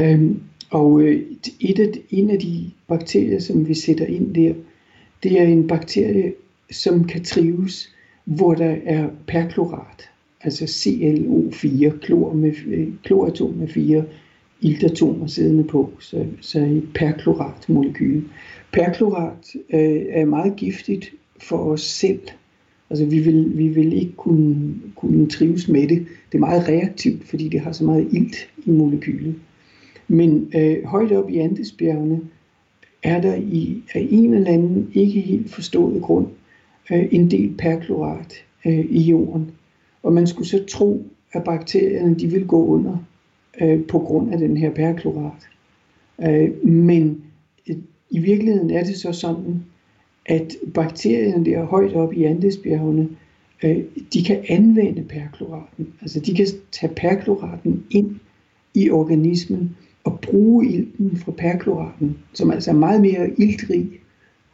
D: Øh, og øh, et af, en af de bakterier, som vi sætter ind der, det er en bakterie, som kan trives, hvor der er perklorat, altså ClO4, klor med, øh, kloratom med fire iltatomer siddende på, så, så et perklorat molekyl. Perklorat øh, er meget giftigt for os selv. Altså vi vil, vi vil ikke kunne, kunne trives med det. Det er meget reaktivt, fordi det har så meget ilt i molekylet. Men øh, højt op i Andesbjergene er der i, af en eller anden ikke helt forstået grund øh, en del perklorat øh, i jorden. Og man skulle så tro, at bakterierne de vil gå under øh, på grund af den her perklorat. Øh, men øh, i virkeligheden er det så sådan, at bakterierne der højt op i Andesbjergene, øh, de kan anvende perkloraten. Altså de kan tage perkloraten ind i organismen og bruge ilten fra perkloraten, som altså er meget mere iltrig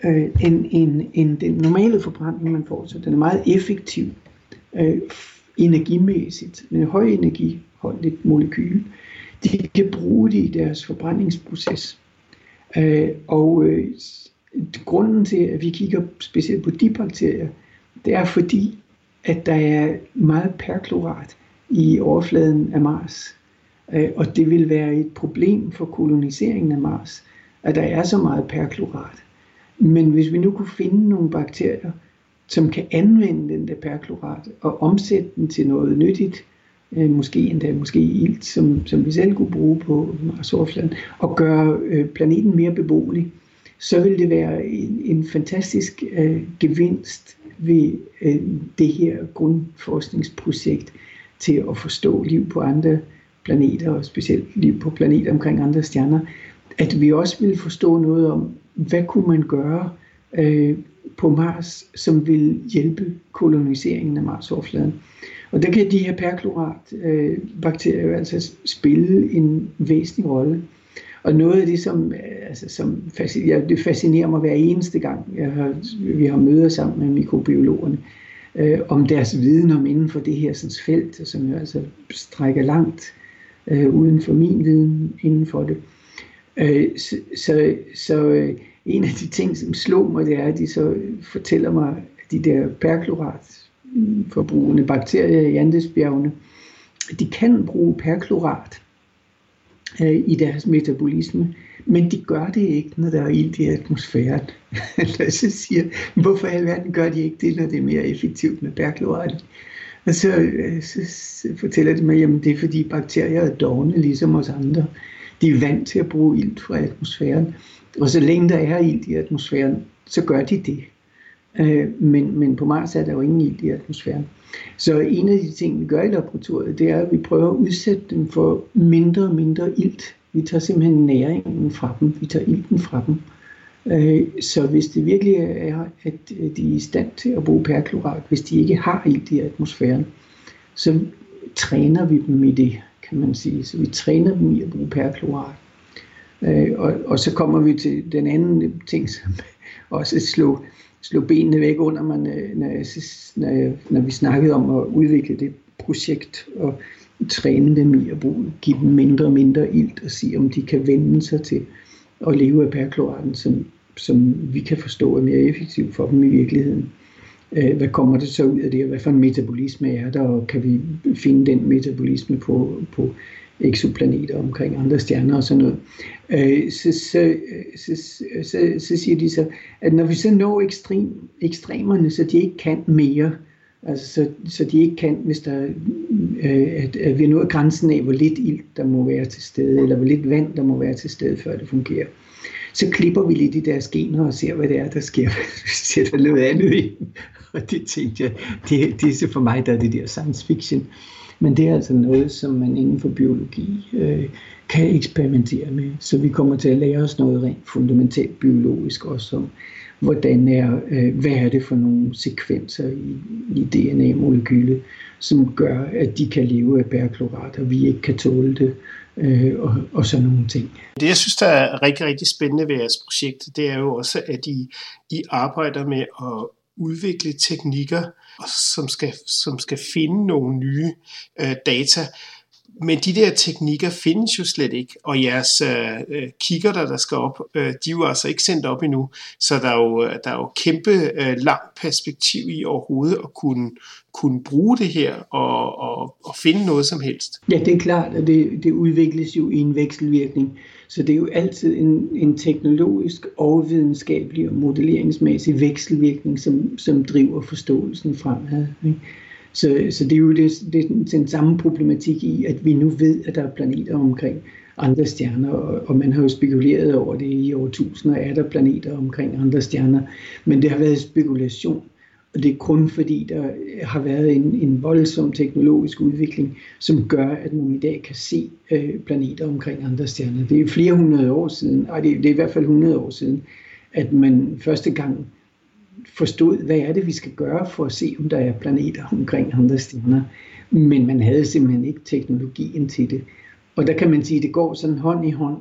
D: øh, end, end, end den normale forbrænding, man får. Så den er meget effektiv øh, energimæssigt. Den er molekyle, energiholdigt molekyl. De kan bruge det i deres forbrændingsproces. Øh, og øh, grunden til, at vi kigger specielt på de bakterier, det er fordi, at der er meget perklorat i overfladen af Mars. Øh, og det vil være et problem for koloniseringen af Mars, at der er så meget perklorat. Men hvis vi nu kunne finde nogle bakterier, som kan anvende den der perklorat og omsætte den til noget nyttigt, øh, måske endda måske ilt, som, som vi selv kunne bruge på Mars overfladen, og gøre øh, planeten mere beboelig, så vil det være en, en fantastisk øh, gevinst ved øh, det her grundforskningsprojekt til at forstå liv på andre planeter, og specielt liv på planeter omkring andre stjerner, at vi også vil forstå noget om, hvad kunne man gøre øh, på Mars, som vil hjælpe koloniseringen af Mars-overfladen. Og der kan de her perklorat-bakterier øh, jo altså spille en væsentlig rolle. Og noget af det, som, øh, altså, som fascinerer, det fascinerer mig hver eneste gang, jeg har, vi har møder sammen med mikrobiologerne, øh, om deres viden om inden for det her sådan, felt, som jo altså strækker langt øh, uden for min viden inden for det. Øh, så så, så øh, en af de ting, som slog mig, det er, at de så fortæller mig, at de der perklorat mm, forbrugende bakterier i Andesbjergene, de kan bruge perklorat øh, i deres metabolisme, men de gør det ikke, når der er ild i atmosfæren. så siger hvorfor i alverden gør de ikke det, når det er mere effektivt med perklorat? Og så, øh, så, så fortæller de mig, at det er fordi bakterier er dogne, ligesom os andre. De er vant til at bruge ilt fra atmosfæren. Og så længe der er ilt i atmosfæren, så gør de det. Øh, men, men på Mars er der jo ingen ilt i atmosfæren. Så en af de ting, vi gør i laboratoriet, det er, at vi prøver at udsætte dem for mindre og mindre ilt. Vi tager simpelthen næringen fra dem. Vi tager ilten fra dem. Øh, så hvis det virkelig er, at de er i stand til at bruge perklorat, hvis de ikke har ilt i atmosfæren, så træner vi dem i det, kan man sige. Så vi træner dem i at bruge perklorat. Øh, og, og så kommer vi til den anden ting, som også slog, slog benene væk under mig, når, når, jeg, når vi snakkede om at udvikle det projekt og træne dem i at bruge, give dem mindre og mindre ilt og se, om de kan vende sig til at leve af perkloraten, som, som vi kan forstå er mere effektivt for dem i virkeligheden. Øh, hvad kommer det så ud af det, og hvad for en metabolisme er der, og kan vi finde den metabolisme på, på eksoplaneter omkring andre stjerner og sådan noget. Øh, så, så, så, så, så siger de så, at når vi så når ekstrem, ekstremerne, så de ikke kan mere, altså så, så de ikke kan, hvis der, øh, at, at vi er nået grænsen af, hvor lidt ild der må være til stede, eller hvor lidt vand der må være til stede, før det fungerer så klipper vi lidt i deres gener og ser, hvad det er, der sker. Vi sætter noget andet ind. Og det tænkte jeg, det, det er så for mig, der er det der science fiction. Men det er altså noget, som man inden for biologi øh, kan eksperimentere med. Så vi kommer til at lære os noget rent fundamentalt biologisk også om, hvordan er, øh, hvad er det for nogle sekvenser i, i DNA-molekylet, som gør, at de kan leve af bærklorat, og vi ikke kan tåle det, øh, og, og sådan nogle ting.
B: Det, jeg synes, der er rigtig, rigtig spændende ved jeres projekt, det er jo også, at I, I arbejder med at udvikle teknikker, som skal, som skal finde nogle nye øh, data. Men de der teknikker findes jo slet ikke, og jeres øh, øh kigger, der der skal op, øh, de er jo altså ikke sendt op endnu, så der er jo, der er jo kæmpe øh, langt perspektiv i overhovedet at kunne, kunne bruge det her og, og, og finde noget som helst.
D: Ja, det er klart, at det, det udvikles jo i en vekselvirkning, så det er jo altid en, en teknologisk og videnskabelig og modelleringsmæssig vekselvirkning, som, som driver forståelsen fremad. Ikke? Så, så det er jo det, det er den samme problematik i, at vi nu ved, at der er planeter omkring andre stjerner, og, og man har jo spekuleret over det i årtusinder, er der planeter omkring andre stjerner, men det har været spekulation, og det er kun fordi, der har været en, en voldsom teknologisk udvikling, som gør, at man i dag kan se øh, planeter omkring andre stjerner. Det er flere hundrede år siden, nej, det, det er i hvert fald 100 år siden, at man første gang forstod, hvad er det, vi skal gøre for at se, om der er planeter omkring andre stjerner. Men man havde simpelthen ikke teknologien til det. Og der kan man sige, at det går sådan hånd i hånd.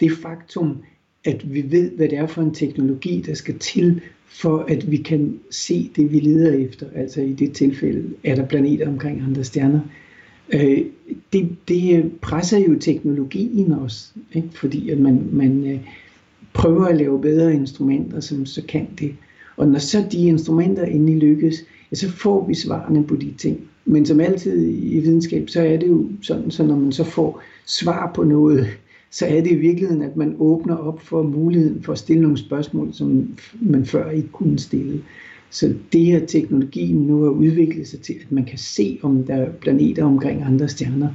D: Det faktum, at vi ved, hvad det er for en teknologi, der skal til, for at vi kan se det, vi leder efter. Altså i det tilfælde, er der planeter omkring andre stjerner. Øh, det, det presser jo teknologien også, ikke? fordi at man, man øh, prøver at lave bedre instrumenter, som så kan det. Og når så de instrumenter endelig lykkes, ja, så får vi svarene på de ting. Men som altid i videnskab, så er det jo sådan, så når man så får svar på noget, så er det i virkeligheden, at man åbner op for muligheden for at stille nogle spørgsmål, som man før ikke kunne stille. Så det her teknologien nu har udviklet sig til, at man kan se, om der er planeter omkring andre stjerner,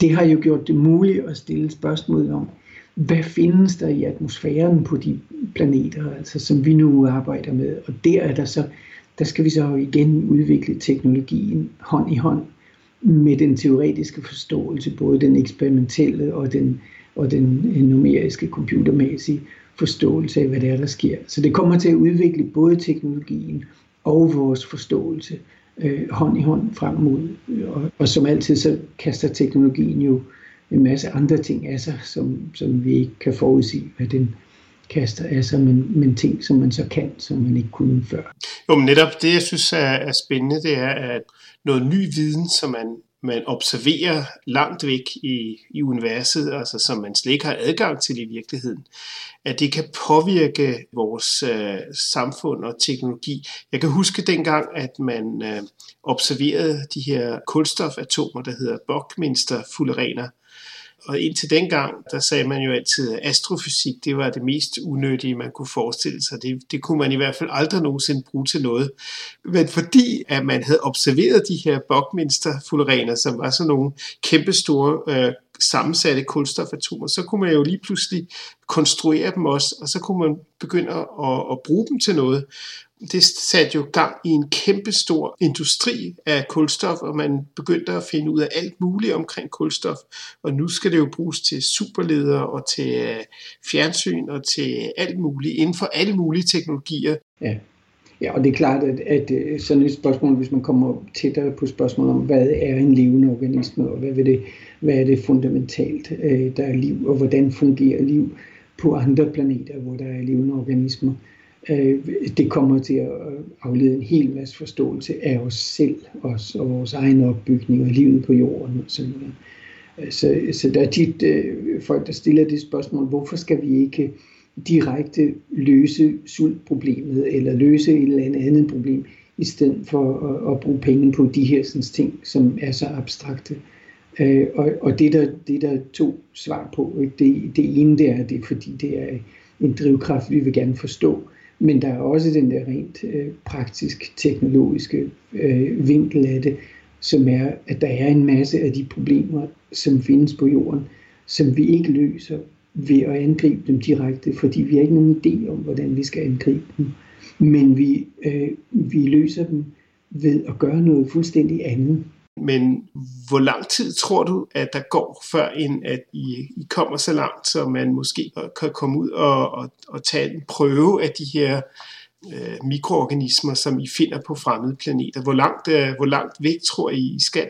D: det har jo gjort det muligt at stille spørgsmål om, hvad findes der i atmosfæren på de planeter, altså som vi nu arbejder med. Og der er der så, der skal vi så igen udvikle teknologien hånd i hånd med den teoretiske forståelse, både den eksperimentelle og den, og den numeriske computermæssige forståelse af, hvad det er, der sker. Så det kommer til at udvikle både teknologien og vores forståelse øh, hånd i hånd frem mod. Øh, og, og som altid, så kaster teknologien jo en masse andre ting af sig, som, som vi ikke kan forudsige, hvad den kaster af sig, men, men ting, som man så kan, som man ikke kunne før.
B: Jo, men netop det, jeg synes er, er spændende, det er, at noget ny viden, som man, man observerer langt væk i, i universet, altså som man slet ikke har adgang til i virkeligheden, at det kan påvirke vores øh, samfund og teknologi. Jeg kan huske dengang, at man øh, observerede de her kulstofatomer, der hedder Buckminster-fullerener, og indtil dengang, der sagde man jo altid, at astrofysik, det var det mest unødige, man kunne forestille sig. Det, det kunne man i hvert fald aldrig nogensinde bruge til noget. Men fordi at man havde observeret de her Buckminster-fullerener, som var sådan nogle kæmpestore øh, sammensatte kulstofatomer, så kunne man jo lige pludselig konstruere dem også, og så kunne man begynde at, at bruge dem til noget det satte jo gang i en kæmpe stor industri af kulstof, og man begyndte at finde ud af alt muligt omkring kulstof. Og nu skal det jo bruges til superledere og til øh, fjernsyn og til alt muligt, inden for alle mulige teknologier.
D: Ja. Ja, og det er klart, at, at øh, sådan et spørgsmål, hvis man kommer tættere på spørgsmål om, hvad er en levende organisme, og hvad, vil det, hvad er det fundamentalt, øh, der er liv, og hvordan fungerer liv på andre planeter, hvor der er levende organismer, øh, Øh, det kommer til at aflede en hel masse forståelse af os selv, os og vores egen opbygning og livet på jorden og sådan noget. Øh, så, så der er tit øh, folk, der stiller det spørgsmål, hvorfor skal vi ikke direkte løse sultproblemet eller løse et eller andet problem, i stedet for at, at bruge penge på de her sådan, ting, som er så abstrakte. Øh, og og det, der, det der er to svar på, det, det ene det er, det fordi det er en drivkraft, vi vil gerne forstå. Men der er også den der rent øh, praktisk teknologiske øh, vinkel af det, som er, at der er en masse af de problemer, som findes på jorden, som vi ikke løser ved at angribe dem direkte, fordi vi har ikke nogen idé om, hvordan vi skal angribe dem. Men vi, øh, vi løser dem ved at gøre noget fuldstændig andet.
B: Men hvor lang tid tror du, at der går, før end at I, I kommer så langt, så man måske kan komme ud og, og, og tage en prøve af de her øh, mikroorganismer, som I finder på fremmede planeter? Hvor langt, øh, hvor langt væk tror I, I skal?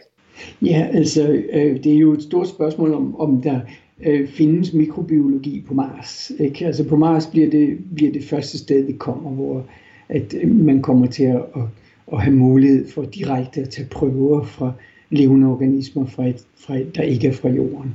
D: Ja, altså øh, det er jo et stort spørgsmål om, om der øh, findes mikrobiologi på Mars. Ikke? Altså på Mars bliver det, bliver det første sted, vi kommer, hvor at øh, man kommer til at, at, at have mulighed for direkte at tage prøver fra levende organismer, fra et, fra et, der ikke er fra jorden.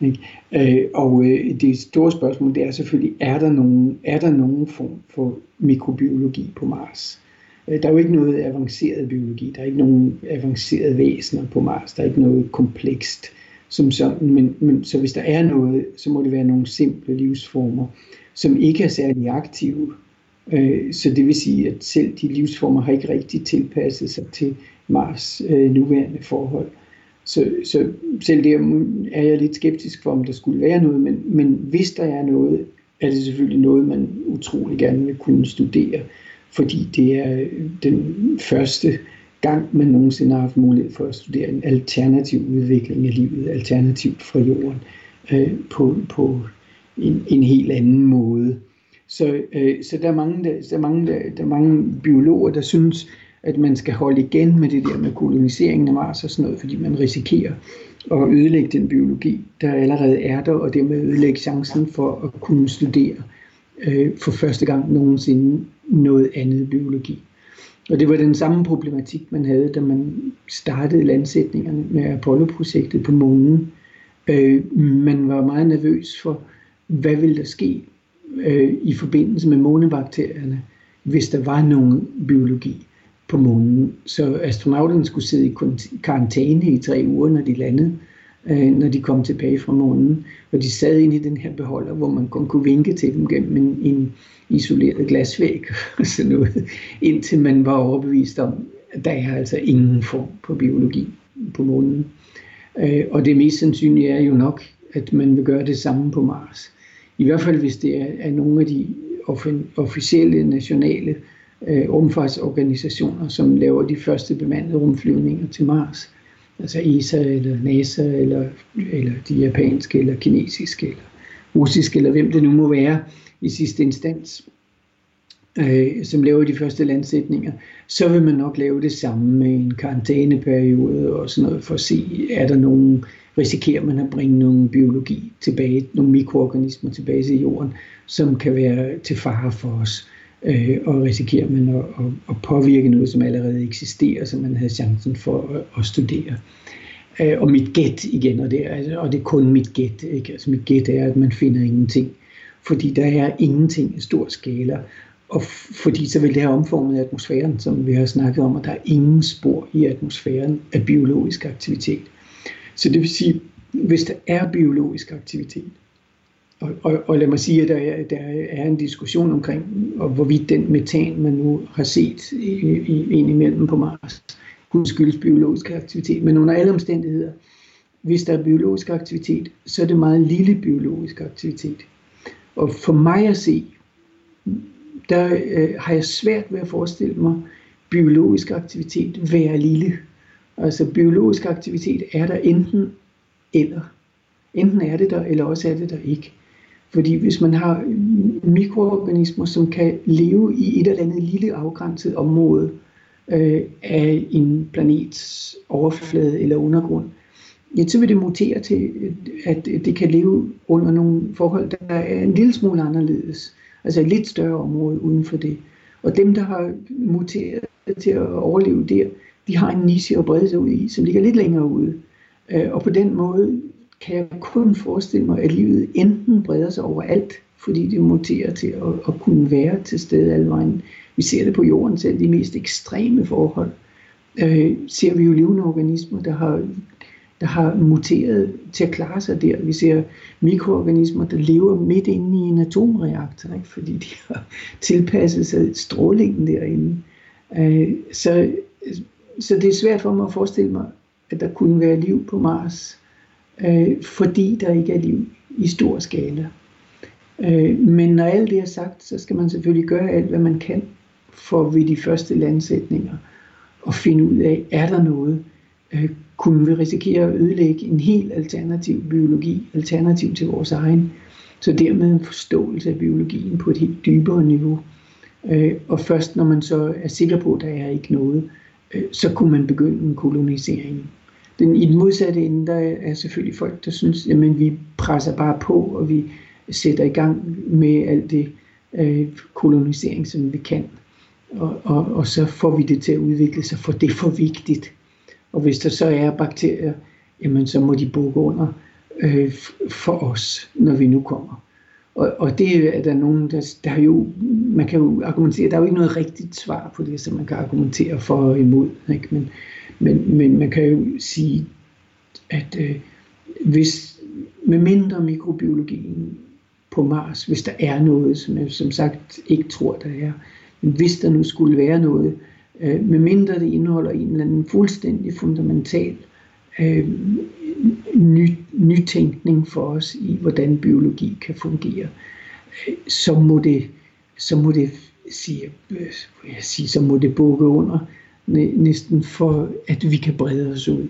D: Ikke? Øh, og øh, det store spørgsmål, det er selvfølgelig, er der nogen, er der nogen form for mikrobiologi på Mars? Øh, der er jo ikke noget avanceret biologi, der er ikke nogen avancerede væsener på Mars, der er ikke noget komplekst som sådan, men, men så hvis der er noget, så må det være nogle simple livsformer, som ikke er særlig aktive. Øh, så det vil sige, at selv de livsformer har ikke rigtig tilpasset sig til Mars øh, nuværende forhold. Så, så selv der er jeg lidt skeptisk for, om der skulle være noget, men, men hvis der er noget, er det selvfølgelig noget, man utrolig gerne vil kunne studere, fordi det er øh, den første gang, man nogensinde har haft mulighed for at studere en alternativ udvikling af livet, alternativt fra jorden, øh, på, på en, en helt anden måde. Så, øh, så der er mange, der, der, er mange, der, der er mange biologer, der synes, at man skal holde igen med det der med koloniseringen af Mars og sådan noget, fordi man risikerer at ødelægge den biologi, der allerede er der, og dermed ødelægge chancen for at kunne studere øh, for første gang nogensinde noget andet biologi. Og det var den samme problematik, man havde, da man startede landsætningerne med Apollo-projektet på månen. Øh, man var meget nervøs for, hvad ville der ske øh, i forbindelse med månebakterierne, hvis der var nogen biologi på månen. Så astronauterne skulle sidde i karantæne i tre uger, når de landede, øh, når de kom tilbage fra månen. Og de sad inde i den her beholder, hvor man kun kunne vinke til dem gennem en, en isoleret glasvæg og sådan noget, indtil man var overbevist om, at der er altså ingen form på biologi på månen. Øh, og det mest sandsynlige er jo nok, at man vil gøre det samme på Mars. I hvert fald hvis det er, er nogle af de officielle nationale øh, rumfartsorganisationer, som laver de første bemandede rumflyvninger til Mars. Altså ESA eller NASA eller, eller de japanske eller kinesiske eller russiske eller hvem det nu må være i sidste instans, øh, som laver de første landsætninger, så vil man nok lave det samme med en karantæneperiode og sådan noget, for at se, er der nogen, risikerer man at bringe nogle biologi tilbage, nogle mikroorganismer tilbage til jorden, som kan være til fare for os, øh, og risikerer man at, at, at påvirke noget, som allerede eksisterer, som man havde chancen for at, at studere. Øh, og mit gæt igen, og det, er, altså, og det er kun mit gæt, ikke? Altså mit gæt er, at man finder ingenting, fordi der er ingenting i stor skala, og fordi så vil det have omformet atmosfæren, som vi har snakket om, og der er ingen spor i atmosfæren af biologisk aktivitet. Så det vil sige, hvis der er biologisk aktivitet, og, og, og lad mig sige, at der er, der er en diskussion omkring, og hvorvidt den metan, man nu har set i, i, indimellem på Mars, kunne skyldes biologisk aktivitet. Men under alle omstændigheder, hvis der er biologisk aktivitet, så er det meget lille biologisk aktivitet. Og for mig at se, der øh, har jeg svært ved at forestille mig biologisk aktivitet være lille. Altså biologisk aktivitet er der enten eller. Enten er det der, eller også er det der ikke. Fordi hvis man har mikroorganismer, som kan leve i et eller andet lille afgrænset område øh, af en planets overflade eller undergrund, ja, så vil det mutere til, at det kan leve under nogle forhold, der er en lille smule anderledes. Altså et lidt større område uden for det. Og dem, der har muteret til at overleve der, de har en niche at brede sig ud i, som ligger lidt længere ude. Øh, og på den måde kan jeg kun forestille mig, at livet enten breder sig overalt, fordi det muterer til at, at kunne være til stede alle vejen. Vi ser det på jorden selv, de mest ekstreme forhold. Øh, ser vi jo levende organismer, der har der har muteret til at klare sig der. Vi ser mikroorganismer, der lever midt inde i en atomreaktor, ikke? fordi de har tilpasset sig strålingen derinde. Øh, så, så det er svært for mig at forestille mig, at der kunne være liv på Mars, øh, fordi der ikke er liv i stor skala. Øh, men når alt det er sagt, så skal man selvfølgelig gøre alt, hvad man kan for ved de første landsætninger at finde ud af, er der noget, øh, kunne vi risikere at ødelægge en helt alternativ biologi, alternativ til vores egen, så dermed en forståelse af biologien på et helt dybere niveau. Øh, og først når man så er sikker på, at der er ikke noget, øh, så kunne man begynde en kolonisering. Den, I den modsatte ende, der er selvfølgelig folk, der synes, at vi presser bare på, og vi sætter i gang med alt det øh, kolonisering, som vi kan. og, og, og så får vi det til at udvikle sig, for det er for vigtigt. Og hvis der så er bakterier, jamen så må de bukke under øh, for os, når vi nu kommer. Og, og det er der nogen, der, der jo, man kan jo argumentere, der er jo ikke noget rigtigt svar på det, som man kan argumentere for og imod. Ikke? Men, men, men man kan jo sige, at øh, hvis med mindre mikrobiologien på Mars, hvis der er noget, som jeg som sagt ikke tror, der er, men hvis der nu skulle være noget, øh, med mindre det indeholder en eller anden fuldstændig fundamental øh, ny, nytænkning for os i, hvordan biologi kan fungere, så må det, så må det sige, øh, jeg sige, så må det bukke under næsten for, at vi kan brede os ud.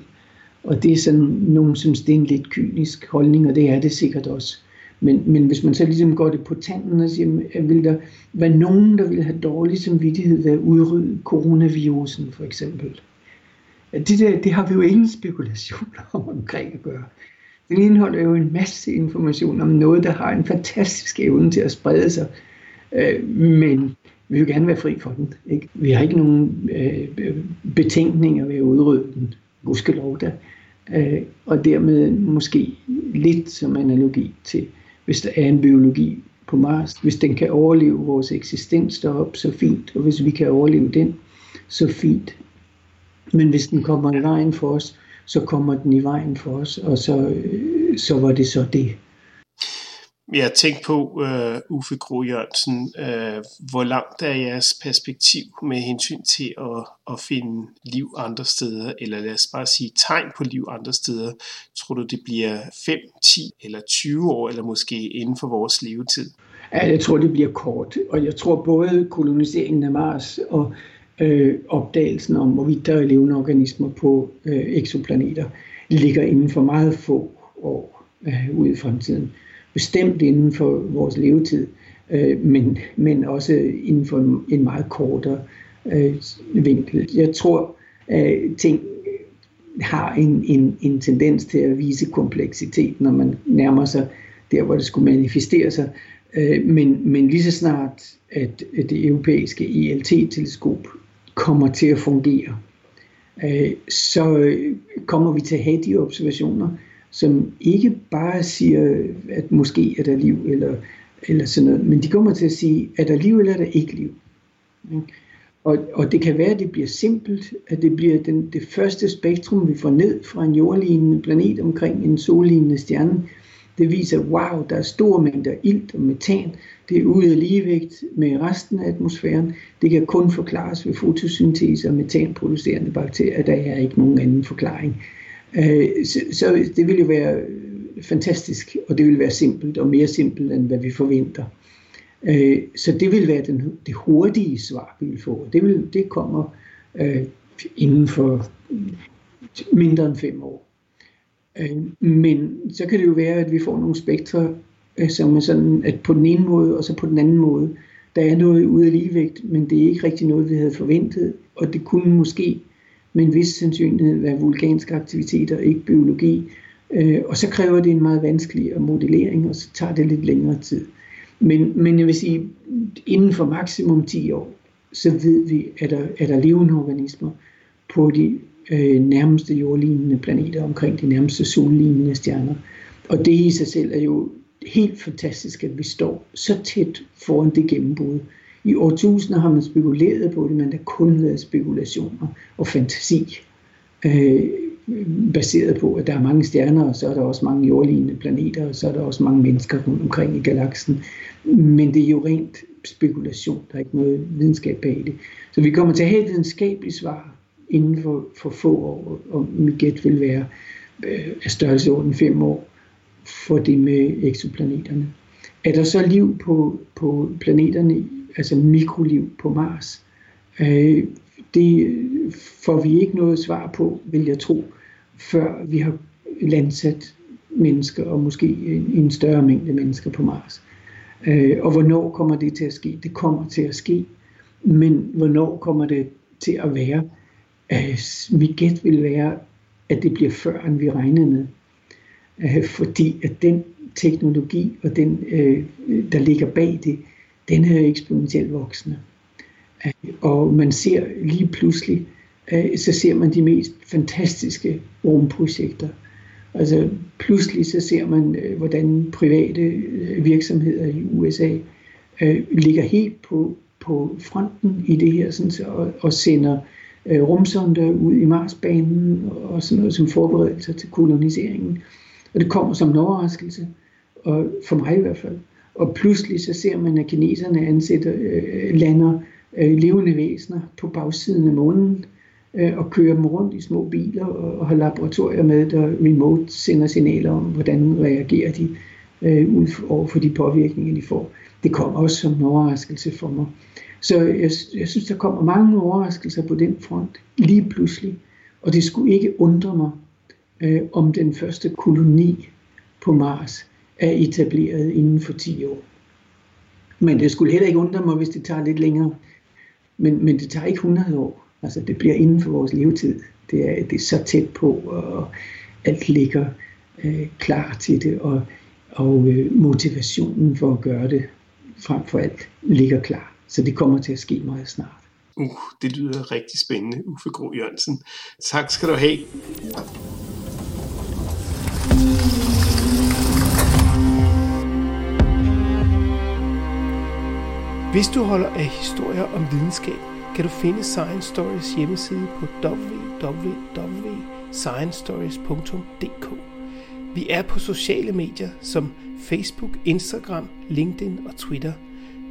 D: Og det er sådan nogen synes, det er en lidt kynisk holdning, og det er det sikkert også. Men, men hvis man så ligesom går det på tanden og siger, øh, vil der være nogen, der vil have dårlig samvittighed ved at udrydde coronavirusen for eksempel? Det, der, det har vi jo ingen spekulationer om omkring at gøre. Den indeholder jo en masse information om noget, der har en fantastisk evne til at sprede sig. Øh, men vi vil gerne være fri for den. Ikke? Vi har ikke nogen øh, betænkninger ved at udrydde den. Gudskelov da. Øh, og dermed måske lidt som analogi til, hvis der er en biologi på Mars, hvis den kan overleve vores eksistens deroppe, så fint, og hvis vi kan overleve den, så fint. Men hvis den kommer i vejen for os, så kommer den i vejen for os, og så, så var det så det.
B: Jeg tænkte på, uh, Uffe Gro Jørgensen, uh, hvor langt er jeres perspektiv med hensyn til at, at finde liv andre steder, eller lad os bare sige tegn på liv andre steder. Tror du, det bliver 5, 10 eller 20 år, eller måske inden for vores levetid?
D: Ja, jeg tror, det bliver kort, og jeg tror både koloniseringen af Mars og øh, opdagelsen om, hvorvidt der er levende organismer på øh, eksoplaneter, ligger inden for meget få år øh, ude i fremtiden. Bestemt inden for vores levetid, øh, men, men også inden for en, en meget kortere øh, vinkel. Jeg tror, at øh, ting har en, en, en tendens til at vise kompleksitet, når man nærmer sig der, hvor det skulle manifestere sig. Øh, men, men lige så snart, at det europæiske ELT-teleskop kommer til at fungere, øh, så kommer vi til at have de observationer, som ikke bare siger, at måske er der liv, eller, eller sådan noget, men de kommer til at sige, er der liv, eller er der ikke liv? Mm. Og, og det kan være, at det bliver simpelt, at det bliver den, det første spektrum, vi får ned fra en jordlignende planet omkring en sollignende stjerne, det viser, wow, der er store mængder ilt og metan. Det er ude af ligevægt med resten af atmosfæren. Det kan kun forklares ved fotosyntese og metanproducerende bakterier. Der er ikke nogen anden forklaring. Øh, så, så det ville jo være fantastisk, og det ville være simpelt og mere simpelt, end hvad vi forventer. Øh, så det vil være den, det hurtige svar, vi vil få. Det, vil, det kommer øh, inden for mindre end fem år. Øh, men så kan det jo være, at vi får nogle spektre, øh, som er sådan, at på den ene måde, og så på den anden måde, der er noget ude af ligevægt, men det er ikke rigtig noget, vi havde forventet, og det kunne måske med en vis sandsynlighed være vulkanske aktiviteter, ikke biologi. Øh, og så kræver det en meget vanskelig modellering, og så tager det lidt længere tid. Men, men jeg vil sige, inden for maksimum 10 år, så ved vi, at der er der levende organismer på de øh, nærmeste jordlignende planeter omkring de nærmeste sollignende stjerner. Og det i sig selv er jo helt fantastisk, at vi står så tæt foran det gennembrud. I årtusinder har man spekuleret på det, men der kun været spekulationer og fantasi. Øh, baseret på, at der er mange stjerner, og så er der også mange jordlignende planeter, og så er der også mange mennesker rundt omkring i galaksen. Men det er jo rent spekulation, der er ikke noget videnskab bag det. Så vi kommer til at have et videnskabeligt svar inden for, for få år, og mit gæt vil være øh, af størrelsesorden fem år for det med exoplaneterne. Er der så liv på, på planeterne, altså mikroliv på Mars? Øh, det får vi ikke noget svar på, vil jeg tro, før vi har landsat mennesker, og måske en, en større mængde mennesker på Mars. Øh, og hvornår kommer det til at ske? Det kommer til at ske, men hvornår kommer det til at være? Øh, mit gæt vil være, at det bliver før, end vi regnede med. Øh, fordi at den teknologi og den, øh, der ligger bag det, den er eksponentielt voksende. Øh, og man ser lige pludselig, øh, så ser man de mest fantastiske rumprojekter. Altså pludselig så ser man, øh, hvordan private virksomheder i USA ligger helt på, på fronten i det her, sådan, og, og sender Øh, rumsonder ud i Marsbanen og sådan noget som forberedelser til koloniseringen. Og det kommer som en overraskelse, og for mig i hvert fald. Og pludselig så ser man, at kineserne ansætter, øh, lander øh, levende væsener på bagsiden af månen øh, og kører dem rundt i små biler og, og har laboratorier med, der remote sender signaler om, hvordan reagerer de øh, ud over for de påvirkninger, de får. Det kommer også som en overraskelse for mig. Så jeg, jeg synes, der kommer mange overraskelser på den front lige pludselig. Og det skulle ikke undre mig, øh, om den første koloni på Mars er etableret inden for 10 år. Men det skulle heller ikke undre mig, hvis det tager lidt længere. Men, men det tager ikke 100 år. Altså det bliver inden for vores levetid. Det er, det er så tæt på, og alt ligger øh, klar til det, og, og øh, motivationen for at gøre det frem for alt ligger klar. Så det kommer til at ske meget snart.
B: Uh, det lyder rigtig spændende, Uffe Gro Jørgensen. Tak skal du have. Hvis du holder af historier om videnskab, kan du finde Science Stories hjemmeside på www.sciencestories.dk. Vi er på sociale medier som Facebook, Instagram, LinkedIn og Twitter.